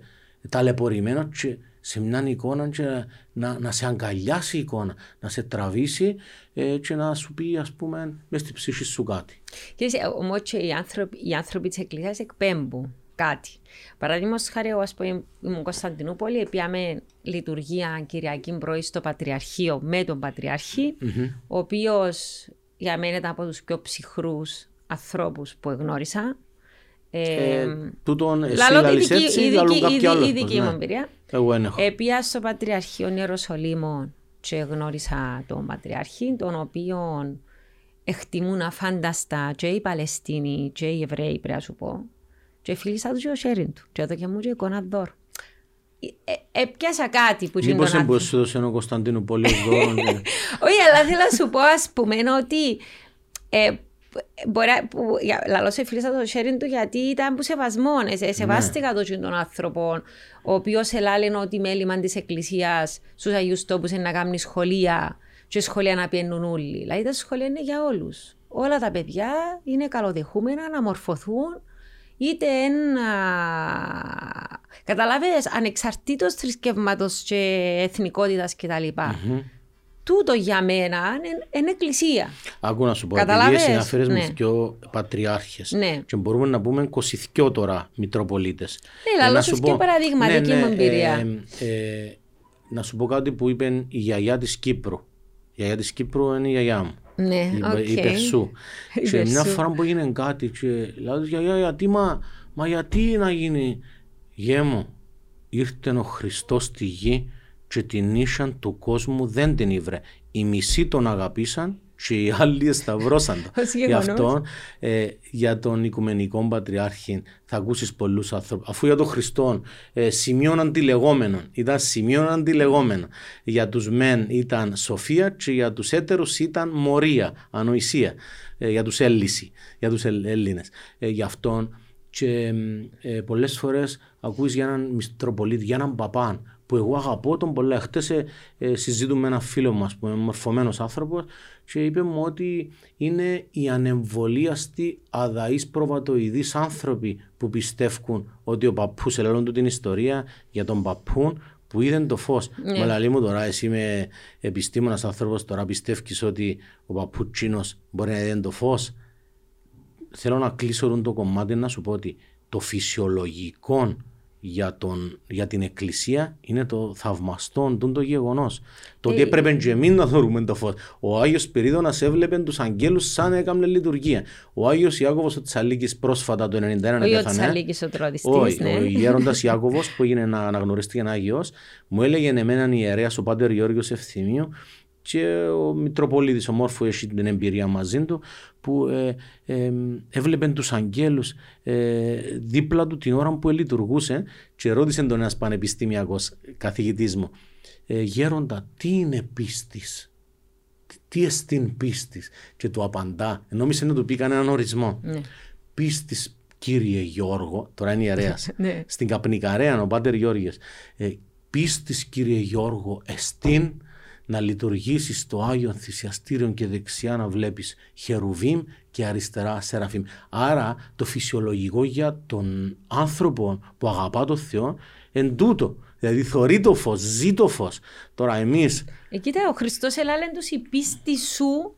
ταλαιπωρημένο και σε μια εικόνα και να, να σε αγκαλιάσει η εικόνα, να σε τραβήσει ε, και να σου πει ας πούμε μες στη ψυχή σου κάτι. Και όμως και οι άνθρωποι, οι άνθρωποι της Εκκλησίας εκπέμπουν κάτι. Παραδείγμα χάρη, εγώ ας πούμε ήμουν Κωνσταντινούπολη, πήγαμε λειτουργία Κυριακή πρωί στο Πατριαρχείο με τον πατριαρχη mm-hmm. ο οποίος για μένα ήταν από τους πιο ψυχρούς ανθρώπους που εγνώρισα. Ε, ε, τούτον εσύ λαλείς έτσι ή λαλούν κάποιοι άλλοι. Η δική μου εμπειρία. Εγώ έχω. Επία στο Πατριαρχείο Ιεροσολύμων και γνώρισα τον Πατριάρχη, τον οποίο εκτιμούν αφάνταστα και οι Παλαιστίνοι και οι Εβραίοι, πρέπει να σου πω. Και φίλησα του και ο Σέριν του. Και εδώ και μου και εικόνα δώρο. Έπιασα κάτι που Μήπως δεν σου δώσει ένα Κωνσταντίνο πολύ δώρο. <laughs> Όχι, αλλά θέλω να σου πω ας πούμε ότι μπορεί, που, λαλός σε φίλησα το sharing του γιατί ήταν που σεβασμό. Ε, σεβάστηκα ναι. τον άνθρωπο, ο οποίος ελάλε ότι μέλημα της εκκλησίας στους Αγίους Τόπους είναι να κάνει σχολεία και σχολεία να πιένουν όλοι. Δηλαδή τα σχολεία είναι για όλους. Όλα τα παιδιά είναι καλοδεχούμενα να μορφωθούν είτε ένα. Καταλάβες, ανεξαρτήτως θρησκεύματος και εθνικότητας κτλ. Mm-hmm τούτο για μένα είναι εκκλησία. Άκου να σου πω, επειδή εσύ αναφέρεις ναι. με δυο πατριάρχες ναι. και μπορούμε να πούμε 22 τώρα μητροπολίτες. Ναι, αλλά σου και παραδείγματική ναι, ναι, μου εμπειρία. Ε, ε, να σου πω κάτι που είπε η γιαγιά της Κύπρου. Η γιαγιά της Κύπρου είναι η γιαγιά μου. Ναι, η, okay. η Περσού. <laughs> και μια φορά που έγινε κάτι και λέω γιαγιά γιατί μα, μα γιατί να γίνει γέ μου ήρθε ο Χριστός στη γη και την ίσαν του κόσμου δεν την ήβρε. Οι μισοί τον αγαπήσαν και οι άλλοι σταυρώσαν <laughs> το. Γι' αυτό ε, για τον Οικουμενικό Πατριάρχη θα ακούσεις πολλούς άνθρωπους. Αφού για τον Χριστό ε, σημείων αντιλεγόμενων, ήταν σημείων αντιλεγόμενων. Για τους μεν ήταν σοφία και για τους έτερους ήταν μορία, ανοησία. Ε, για τους Έλληση, για τους Έλληνες. Ε, γι' αυτόν και ε, πολλές φορές ακούεις για έναν Μητροπολίτη, για έναν παπάν που εγώ αγαπώ τον πολλά. Χτες ε, συζητούμε με ένα φίλο μα που είναι μορφωμένος άνθρωπος και είπε μου ότι είναι οι ανεμβολίαστοι αδαεί προβατοειδεί άνθρωποι που πιστεύουν ότι ο παππούς, σε του την ιστορία για τον παππού που είδε το φως. Ναι. Μα μου τώρα, εσύ είμαι επιστήμονας άνθρωπος, τώρα πιστεύει ότι ο παππούτσινο μπορεί να είδε το φως. Θέλω να κλείσω το κομμάτι να σου πω ότι το φυσιολογικό για, τον, για την Εκκλησία είναι το θαυμαστό το γεγονός. Το ότι έπρεπε και εμείς να δωρούμε το φως. Ο Άγιος Πυρίδωνα έβλεπε τους αγγέλους σαν έκαμε λειτουργία. Ο Άγιος Ιάκωβος ο Τσαλίκης πρόσφατα το 1991 Όχι ο Τσαλίκης ο τροδιστή. Όχι, ναι. ο γέροντας Ιάκωβος που έγινε να αναγνωριστεί ένα Άγιος, μου έλεγε έναν ιερέας ο Πάτερ Γιώργος Ευθυμίου και ο Μητροπολίτης ο Μόρφου έχει την εμπειρία μαζί του που ε, ε, έβλεπε τους αγγέλους ε, δίπλα του την ώρα που λειτουργούσε και ρώτησε τον ένας πανεπιστήμιακος καθηγητής μου ε, «Γέροντα, τι είναι πίστης» τι εστίν πίστης; Και του απαντά, νόμιζε να του πει κανέναν ορισμό. Ναι. Πίστης κύριε Γιώργο, τώρα είναι ιερέας, <laughs> ναι. στην Καπνικαρέα ο Πάτερ Γιώργης, ε, πίστης κύριε Γιώργο εστίν να λειτουργήσεις στο Άγιο Θυσιαστήριο και δεξιά να βλέπεις χερουβίμ και αριστερά σεραφίμ. Άρα το φυσιολογικό για τον άνθρωπο που αγαπά τον Θεό εν τούτο. Δηλαδή θωρεί το φως, ζει το φως. Τώρα εμείς... Ε, κοίτα, ο Χριστός ελάλεν τους η πίστη σου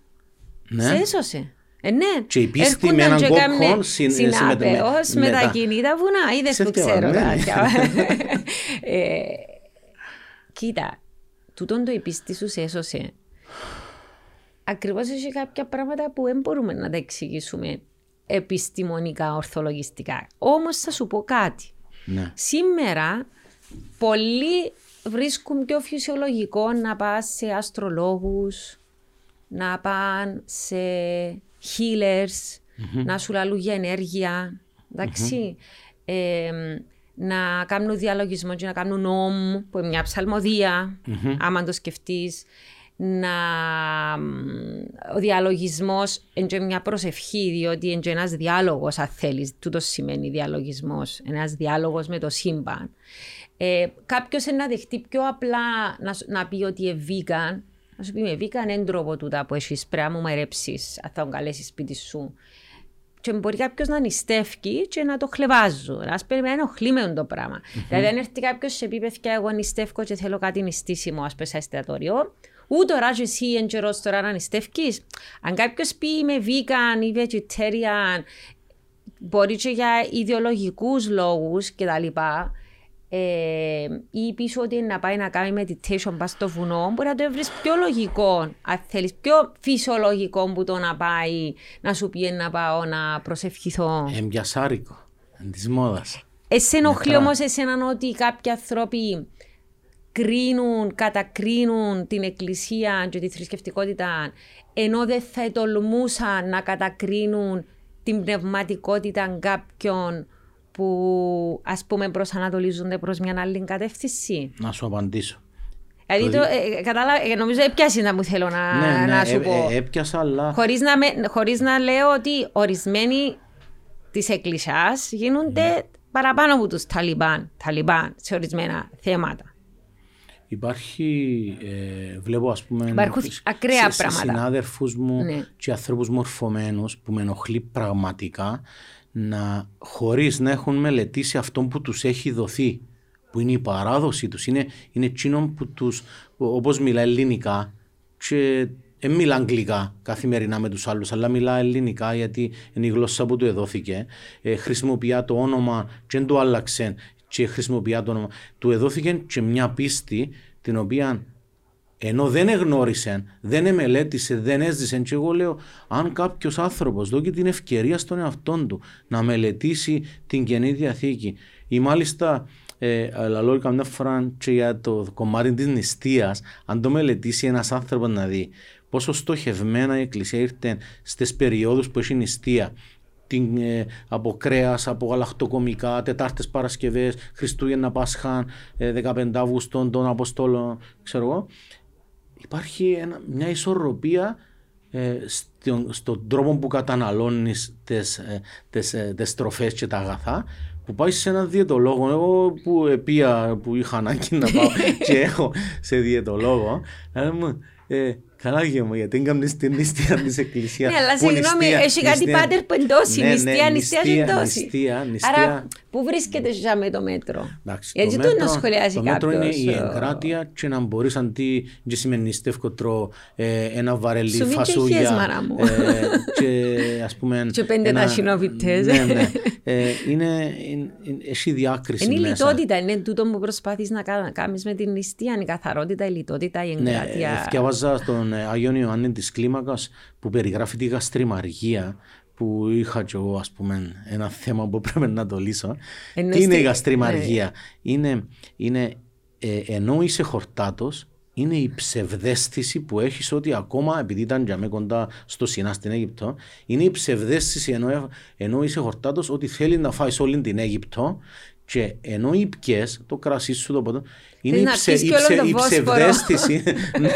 ναι. σε έσωσε. Ε, ναι. Και η πίστη με έναν κόκκον συνάπεως με, με, τα κινήτα βουνά. Είδες που ξέρω. Ναι. <laughs> ε, κοίτα, τούτον το επίστη σου σε έσωσε. Ακριβώς έχει κάποια πράγματα που δεν μπορούμε να τα εξηγήσουμε επιστημονικά, ορθολογιστικά. Όμως θα σου πω κάτι. Ναι. Σήμερα πολλοί βρίσκουν πιο φυσιολογικό να πά σε αστρολόγους, να πάνε σε healers, να σου λαλούν για ενέργεια. Εντάξει να κάνουν διαλογισμό και να κάνουν νόμ, που είναι μια ψαλμοδία, mm-hmm. άμα το σκεφτείς. Να... Ο διαλογισμός είναι μια προσευχή, διότι είναι ένας διάλογος, αν θέλεις. Τούτος σημαίνει διαλογισμός. Ένας διάλογος με το σύμπαν. Ε, Κάποιος να δεχτεί πιο απλά να, να πει ότι είναι vegan, να σου πει με vegan είναι τρόπο τούτα που έχεις πρέπει να μου μερέψεις, αν θα τον καλέσεις σπίτι σου και μπορεί κάποιος να νηστεύει και να το χλεβάζουν. Α πούμε, να ενοχλεί με το πράγμα. Mm-hmm. Δηλαδή, αν έρθει κάποιος σε πει, παιδιά, εγώ νηστεύω και θέλω κάτι νηστίσιμο, ας πούμε, σε εστιατόριο, ούτε τώρα και εσύ εν καιρός τώρα να νηστεύει. Αν κάποιος πει είμαι vegan ή vegetarian, μπορεί και για ιδεολογικούς λόγους κτλ ε, ή πίσω ότι να πάει να κάνει meditation πας στο βουνό, μπορεί να το βρεις πιο λογικό, αν θέλεις, πιο φυσιολογικό που το να πάει να σου πει να πάω να προσευχηθώ. Εμπιασάρικο, της μόδας. Εσύ ενοχλεί όμως εσένα ότι κάποιοι άνθρωποι κρίνουν, κατακρίνουν την εκκλησία και τη θρησκευτικότητα, ενώ δεν θα τολμούσαν να κατακρίνουν την πνευματικότητα κάποιων που ας πούμε προσανατολίζονται προς μια άλλη κατεύθυνση. Να σου απαντήσω. Δηλαδή, το, ε, κατάλα, ε, νομίζω έπιασε να μου θέλω να, ναι, ναι, να σου ε, πω. Ε, έπιασα, αλλά... Χωρίς να, με, χωρίς να λέω ότι ορισμένοι της εκκλησιάς γίνονται ναι. παραπάνω από τους Ταλιμπάν, Ταλιμπάν σε ορισμένα θέματα. Υπάρχει, ε, βλέπω ας πούμε Υπάρχουν ακραία σε, πράγματα. συνάδελφους μου ναι. και ανθρώπους μορφωμένους που με ενοχλεί πραγματικά να χωρίς να έχουν μελετήσει αυτό που τους έχει δοθεί που είναι η παράδοση τους είναι, είναι εκείνο που τους όπως μιλά ελληνικά και δεν μιλά αγγλικά καθημερινά με τους άλλους αλλά μιλά ελληνικά γιατί είναι η γλώσσα που του εδόθηκε. Ε, χρησιμοποιεί το όνομα και δεν το άλλαξε και χρησιμοποιεί το όνομα. Του εδόθηκε και μια πίστη την οποία ενώ δεν εγνώρισε, δεν εμελέτησε, δεν έζησε. Και εγώ λέω, αν κάποιος άνθρωπος δώσει την ευκαιρία στον εαυτό του να μελετήσει την καινή διαθήκη, ή μάλιστα ε, λαλό καμιά φορά και για το κομμάτι της νηστείας, αν το μελετήσει ένας άνθρωπος να δει πόσο στοχευμένα η Εκκλησία ήρθε στις περιόδους που έχει νηστεία, την, ε, από κρέας, από γαλακτοκομικά, Τετάρτες Παρασκευές, Χριστούγεννα Πάσχα, ε, 15 Αύγουστο των Αποστόλων, ξέρω εγώ υπάρχει ένα, μια ισορροπία ε, στον, στον τρόπο που καταναλώνεις τις, ε, τις, ε, τις τροφές και τα αγαθά που πάει σε ένα διαιτολόγο. Εγώ που επία που είχα ανάγκη να πάω <laughs> και έχω σε διαιτολόγο, ε, Καλά μου, γιατί έκαμε την νηστεία της εκκλησίας. Ναι, αλλά συγγνώμη, έχει κάτι πάτερ που εντώσει. Ναι, ναι, νηστεία, νηστεία, εντώσει. Νηστεία, νηστεία. Άρα, πού βρίσκεται για με το μέτρο; Γιατί το να σχολιάζει κάποιο. Το μέτρο είναι η εγκράτεια και να μπορείς αντί και σημαίνει νηστεύκο τρώω ε, ένα βαρελί φασούλια. μάρα μου. Ε, και ας πούμε... Και πέντε ταχυνοβιτές. Ναι, ναι. Ε, είναι, είναι, έχει διάκριση Είναι η μέσα. λιτότητα, είναι τούτο που προσπάθεις να κα- να κάνεις με την νηστεία, η καθαρότητα, η λιτότητα, η Ναι, εγκράτεια. διαβάζα στον ε, Άγιον Ιωάννη της Κλίμακας που περιγράφει τη γαστριμαργία που είχα και εγώ ας πούμε ένα θέμα που πρέπει να το λύσω. Εννοείς Τι είναι η τι- γαστριμαργία. Είναι, είναι ε, ενώ είσαι χορτάτος είναι η ψευδέστηση που έχεις ότι ακόμα επειδή ήταν για με κοντά στο Σινά στην Αίγυπτο είναι η ψευδέστηση ενώ, ενώ είσαι χορτάτος ότι θέλεις να φάεις όλη την Αίγυπτο και ενώ οι πιες, το κρασί σου το ποτό, είναι η, να ψε, πεις η, και όλο ψε, το η Βόσπορο. ψευδέστηση <laughs> ναι,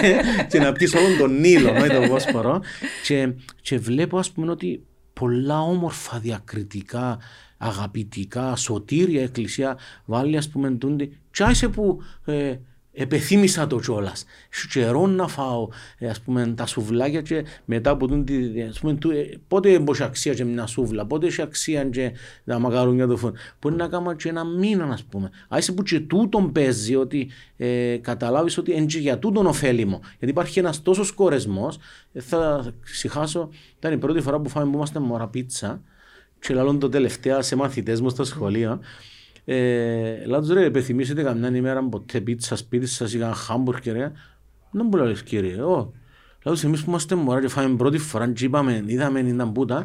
και να πεις όλον τον Νείλο, όχι τον Βόσπορο και, και βλέπω ας πούμε ότι πολλά όμορφα διακριτικά αγαπητικά, σωτήρια εκκλησία βάλει ας πούμε τούντι και άισε που ε, επεθύμησα το κιόλας. Σου καιρό να φάω ε, ας πούμε, τα σουβλάκια και μετά από τον. Ας πούμε, του, ε, πότε έχει αξία και μια σούβλα, πότε έχει αξία και τα μακαρόνια του φούρνου. Μπορεί να κάνω και ένα μήνα, ας πούμε. Άισε που και τούτον παίζει ότι ε, καταλάβεις ότι είναι και για τούτον ωφέλιμο. Γιατί υπάρχει ένας τόσος κορεσμό. Ε, θα ξεχάσω, ήταν η πρώτη φορά που φάμε που είμαστε μωρά πίτσα και λαλούν το τελευταία σε μαθητές μου στο σχολείο. Ε, Λάτος ρε, επιθυμίσετε καμιά ημέρα ποτέ πίτσας σπίτι σας ή κανένα χάμπουργκερ, ρε. Δεν μου λες κύριε, ω. Λάτος εμείς που είμαστε μωρά και φάμε πρώτη φορά και είπαμε, είδαμε ήταν πούτα,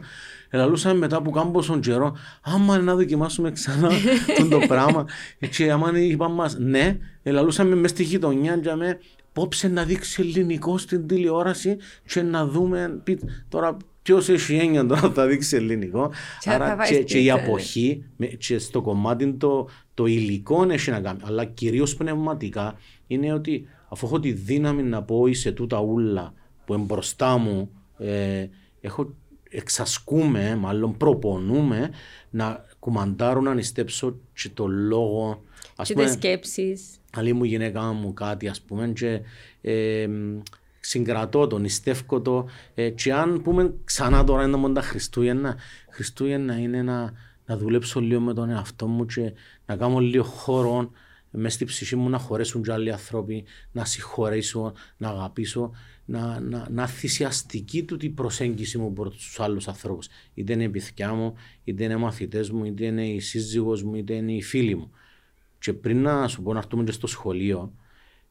λαλούσαμε μετά που κάμπο στον καιρό, άμα να δοκιμάσουμε ξανά <laughs> τον το πράγμα. Και άμα είπαμε μας, ναι, λαλούσαμε μες στη γειτονιά και με, πόψε να δείξει ελληνικό στην τηλεόραση και να δούμε, τώρα Ποιος έχει έννοια τώρα θα δείξει ελληνικό. Και Άρα θα και, βάζεις και η πίτσα. αποχή με- και στο κομμάτι το, το υλικό έχει να κάνει. Αλλά κυρίως πνευματικά είναι ότι αφού έχω τη δύναμη να πω είσαι τούτα ούλα που είναι μπροστά μου, ε, έχω, εξασκούμε, μάλλον προπονούμε να κουμαντάρω να νηστέψω και το λόγο. Ας Και πούμε, τις σκέψεις. άλλη μου γυναίκα μου κάτι ας πούμε και ε, συγκρατώ το, νηστεύω το ε, και αν πούμε ξανά τώρα είναι μόνο τα Χριστούγεννα Χριστούγεννα είναι να, να δουλέψω λίγο με τον εαυτό μου και να κάνω λίγο χώρο μες στη ψυχή μου να χωρέσουν και άλλοι άνθρωποι, να συγχωρήσω, να αγαπήσω, να, να, να θυσιαστική του την προσέγγιση μου προς τους άλλους ανθρώπους. Είτε είναι η παιδιά μου, είτε είναι οι μαθητές μου, είτε είναι η σύζυγος μου, είτε είναι οι φίλοι μου. Και πριν να σου πω να έρθουμε και στο σχολείο,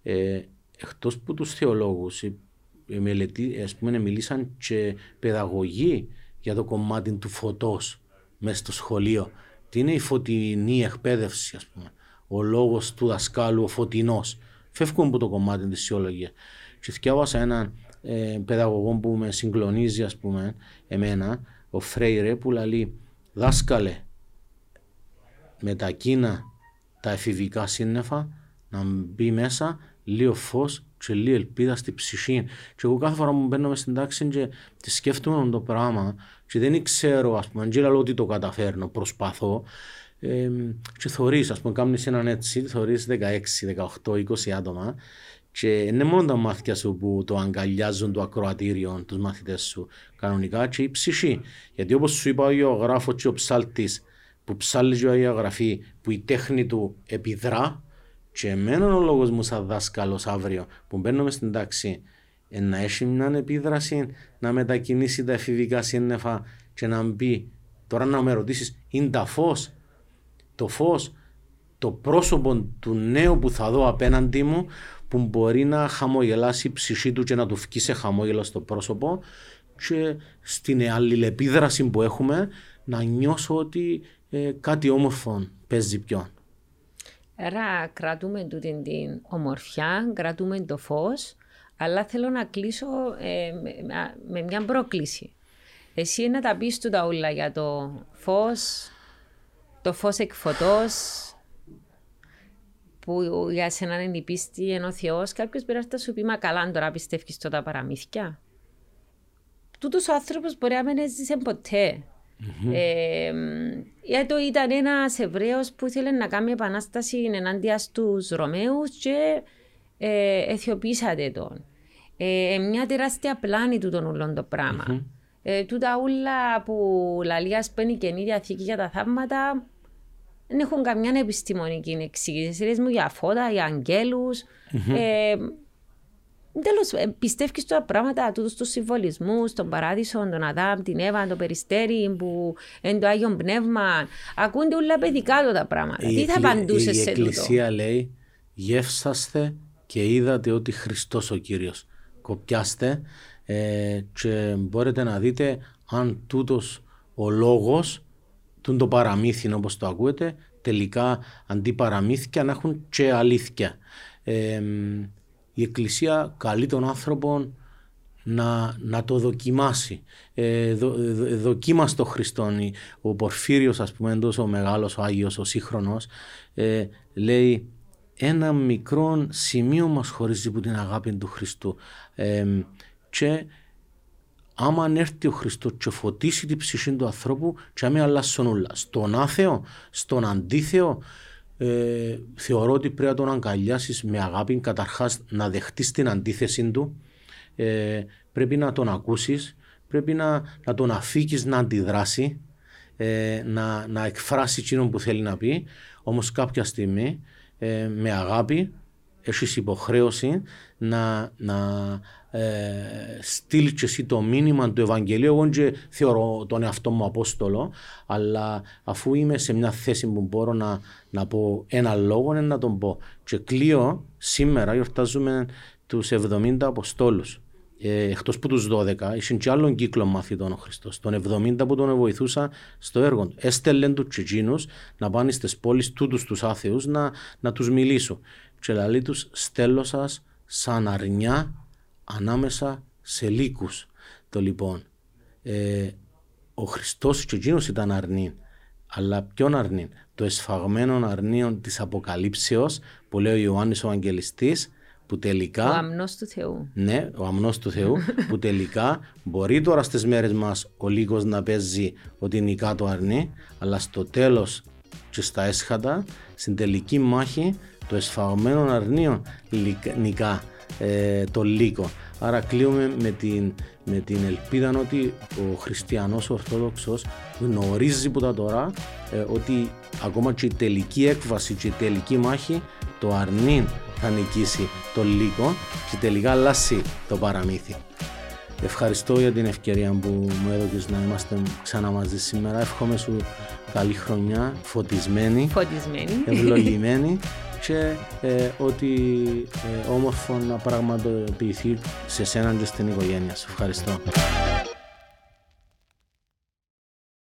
ε, εκτός που τους θεολόγους, οι, οι μελετή, ας πούμε, μιλήσαν και παιδαγωγοί για το κομμάτι του φωτός μέσα στο σχολείο. Τι είναι η φωτεινή εκπαίδευση, ας πούμε; Ο λόγος του δασκάλου, ο φωτεινός. Φεύγουν από το κομμάτι της θεολογίας. Και διάβασα έναν ε, παιδαγωγό που με συγκλονίζει, ας πούμε, εμένα, ο Φρέιρε, που λέει δάσκαλε, με τα κίνα τα εφηβικά σύννεφα να μπει μέσα λίγο φως και λίγο ελπίδα στη ψυχή. Και εγώ κάθε φορά που μπαίνω μες στην τάξη και τη σκέφτομαι το πράγμα και δεν ξέρω, ας πούμε, αν λέω ότι το καταφέρνω, προσπαθώ. Ε, και θωρείς, ας πούμε, κάνεις έναν έτσι, θωρείς 16, 18, 20 άτομα και είναι μόνο τα μάτια σου που το αγκαλιάζουν το ακροατήριο, τους μαθητές σου κανονικά και η ψυχή. Γιατί όπως σου είπα ο γεωγράφος και ο ψάλτης που ψάλλει και η γραφή που η τέχνη του επιδρά και εμένα ο λόγος μου σαν δάσκαλος αύριο που μπαίνω μες στην τάξη ε, να έχει μια επίδραση να μετακινήσει τα εφηβικά σύννεφα και να μπει τώρα να με ρωτήσεις είναι τα φως; Το φως το πρόσωπο του νέου που θα δω απέναντι μου που μπορεί να χαμογελάσει η ψυχή του και να του βγει σε χαμόγελο στο πρόσωπο και στην αλληλεπίδραση που έχουμε να νιώσω ότι ε, κάτι όμορφο παίζει πιο. Άρα κρατούμε τούτη την ομορφιά, κρατούμε το φως, αλλά θέλω να κλείσω ε, με, με μια πρόκληση. Εσύ να τα πεις του τα ούλα για το φως, το φως εκ φωτός, που για σένα είναι η πίστη, ενώ ο Θεός, κάποιος μπορεί να σου πει, μα καλά τώρα πιστεύεις τώρα παραμύθια. Τούτος ο άνθρωπος μπορεί να μην έζησε ποτέ. Ε, γιατί ήταν ένας Εβραίος που ήθελε να κάνει επανάσταση ενάντια στους Ρωμαίους και ε, αιθιοποίησατε τον. Ε, μια τεράστια πλάνη του τον ούλον το πραγμα Ε, τούτα ούλα που λαλεί ας πούμε η Καινή Διαθήκη για τα θαύματα δεν έχουν καμιά επιστημονική εξήγηση. Λες μου για φώτα, για αγγέλους. Ε, Τέλος, ε, πιστεύει στα πράγματα του τους συμβολισμούς, τον παράδεισο, τον Αδάμ, την Εύα, το περιστέρι που είναι το Άγιο Πνεύμα. Ακούνται όλα παιδικά τα πράγματα. Τι θα απαντούσες σε τούτο; Η Εκκλησία λέει, γεύσαστε και είδατε ότι Χριστός ο κύριος. Κοπιάστε ε, και μπορείτε να δείτε αν τούτος ο λόγος, το παραμύθι όπως το ακούετε, τελικά αντί παραμύθια να έχουν και αλήθεια. Ε, η Εκκλησία καλεί τον άνθρωπο να, να το δοκιμάσει. Ε, δο, δο, δοκίμασε το Χριστόν. Ο Πορφύριος, ας πούμε, εντός ο μεγάλος, ο Άγιος, ο σύγχρονος, ε, λέει ένα μικρό σημείο μας χωρίζει από την αγάπη του Χριστού. Ε, και άμα έρθει ο Χριστός και φωτίσει την ψυχή του ανθρώπου και άμα αλλάσουν όλα. Στον άθεο, στον αντίθεο, ε, θεωρώ ότι πρέπει να τον αγκαλιάσεις με αγάπη, καταρχάς να δεχτείς την αντίθεση του, ε, πρέπει να τον ακούσεις, πρέπει να, να τον αφήκεις να αντιδράσει, ε, να, να εκφράσει εκείνο που θέλει να πει, όμως κάποια στιγμή ε, με αγάπη έχεις υποχρέωση να, να ε, στείλει και εσύ το μήνυμα του Ευαγγελίου. Εγώ και θεωρώ τον εαυτό μου Απόστολο, αλλά αφού είμαι σε μια θέση που μπορώ να, να πω ένα λόγο, να τον πω. Και κλείω σήμερα, γιορτάζουμε τους 70 Αποστόλους. Ε, Εκτός που τους 12, είχε και άλλον κύκλο μαθητών ο Χριστός. Τον 70 που τον βοηθούσα στο έργο του. Έστελνε τους τσιτσίνου να πάνε στις πόλεις τούτους τους άθεους να, να τους μιλήσω. Και λέει τους, στέλνω σας σαν αρνιά ανάμεσα σε λύκους. Το λοιπόν, ε, ο Χριστός και εκείνος ήταν αρνήν, αλλά ποιον αρνήν, το εσφαγμένο αρνίον της Αποκαλύψεως που λέει ο Ιωάννης ο Αγγελιστής, που τελικά... Ο αμνός του Θεού. Ναι, ο αμνός του Θεού, που τελικά μπορεί τώρα στις μέρες μας ο λύκος να παίζει ότι νικά το αρνεί, αλλά στο τέλος και στα έσχατα, στην τελική μάχη, το εσφαγμένο αρνίον νικά ε, το λύκο. Άρα κλείουμε με την, με την ελπίδα ότι ο χριστιανός Ορθόδοξος γνωρίζει που τα τώρα ε, ότι ακόμα και η τελική έκβαση και η τελική μάχη το αρνήν θα νικήσει το λύκο και τελικά αλλάσει το παραμύθι. Ευχαριστώ για την ευκαιρία που μου έδωκες να είμαστε ξανά μαζί σήμερα. Εύχομαι σου καλή χρονιά, φωτισμένη, φωτισμένη. ευλογημένη <laughs> και ε, ότι ε, όμορφο να πραγματοποιηθεί σε σένα και στην οικογένεια. Σε ευχαριστώ.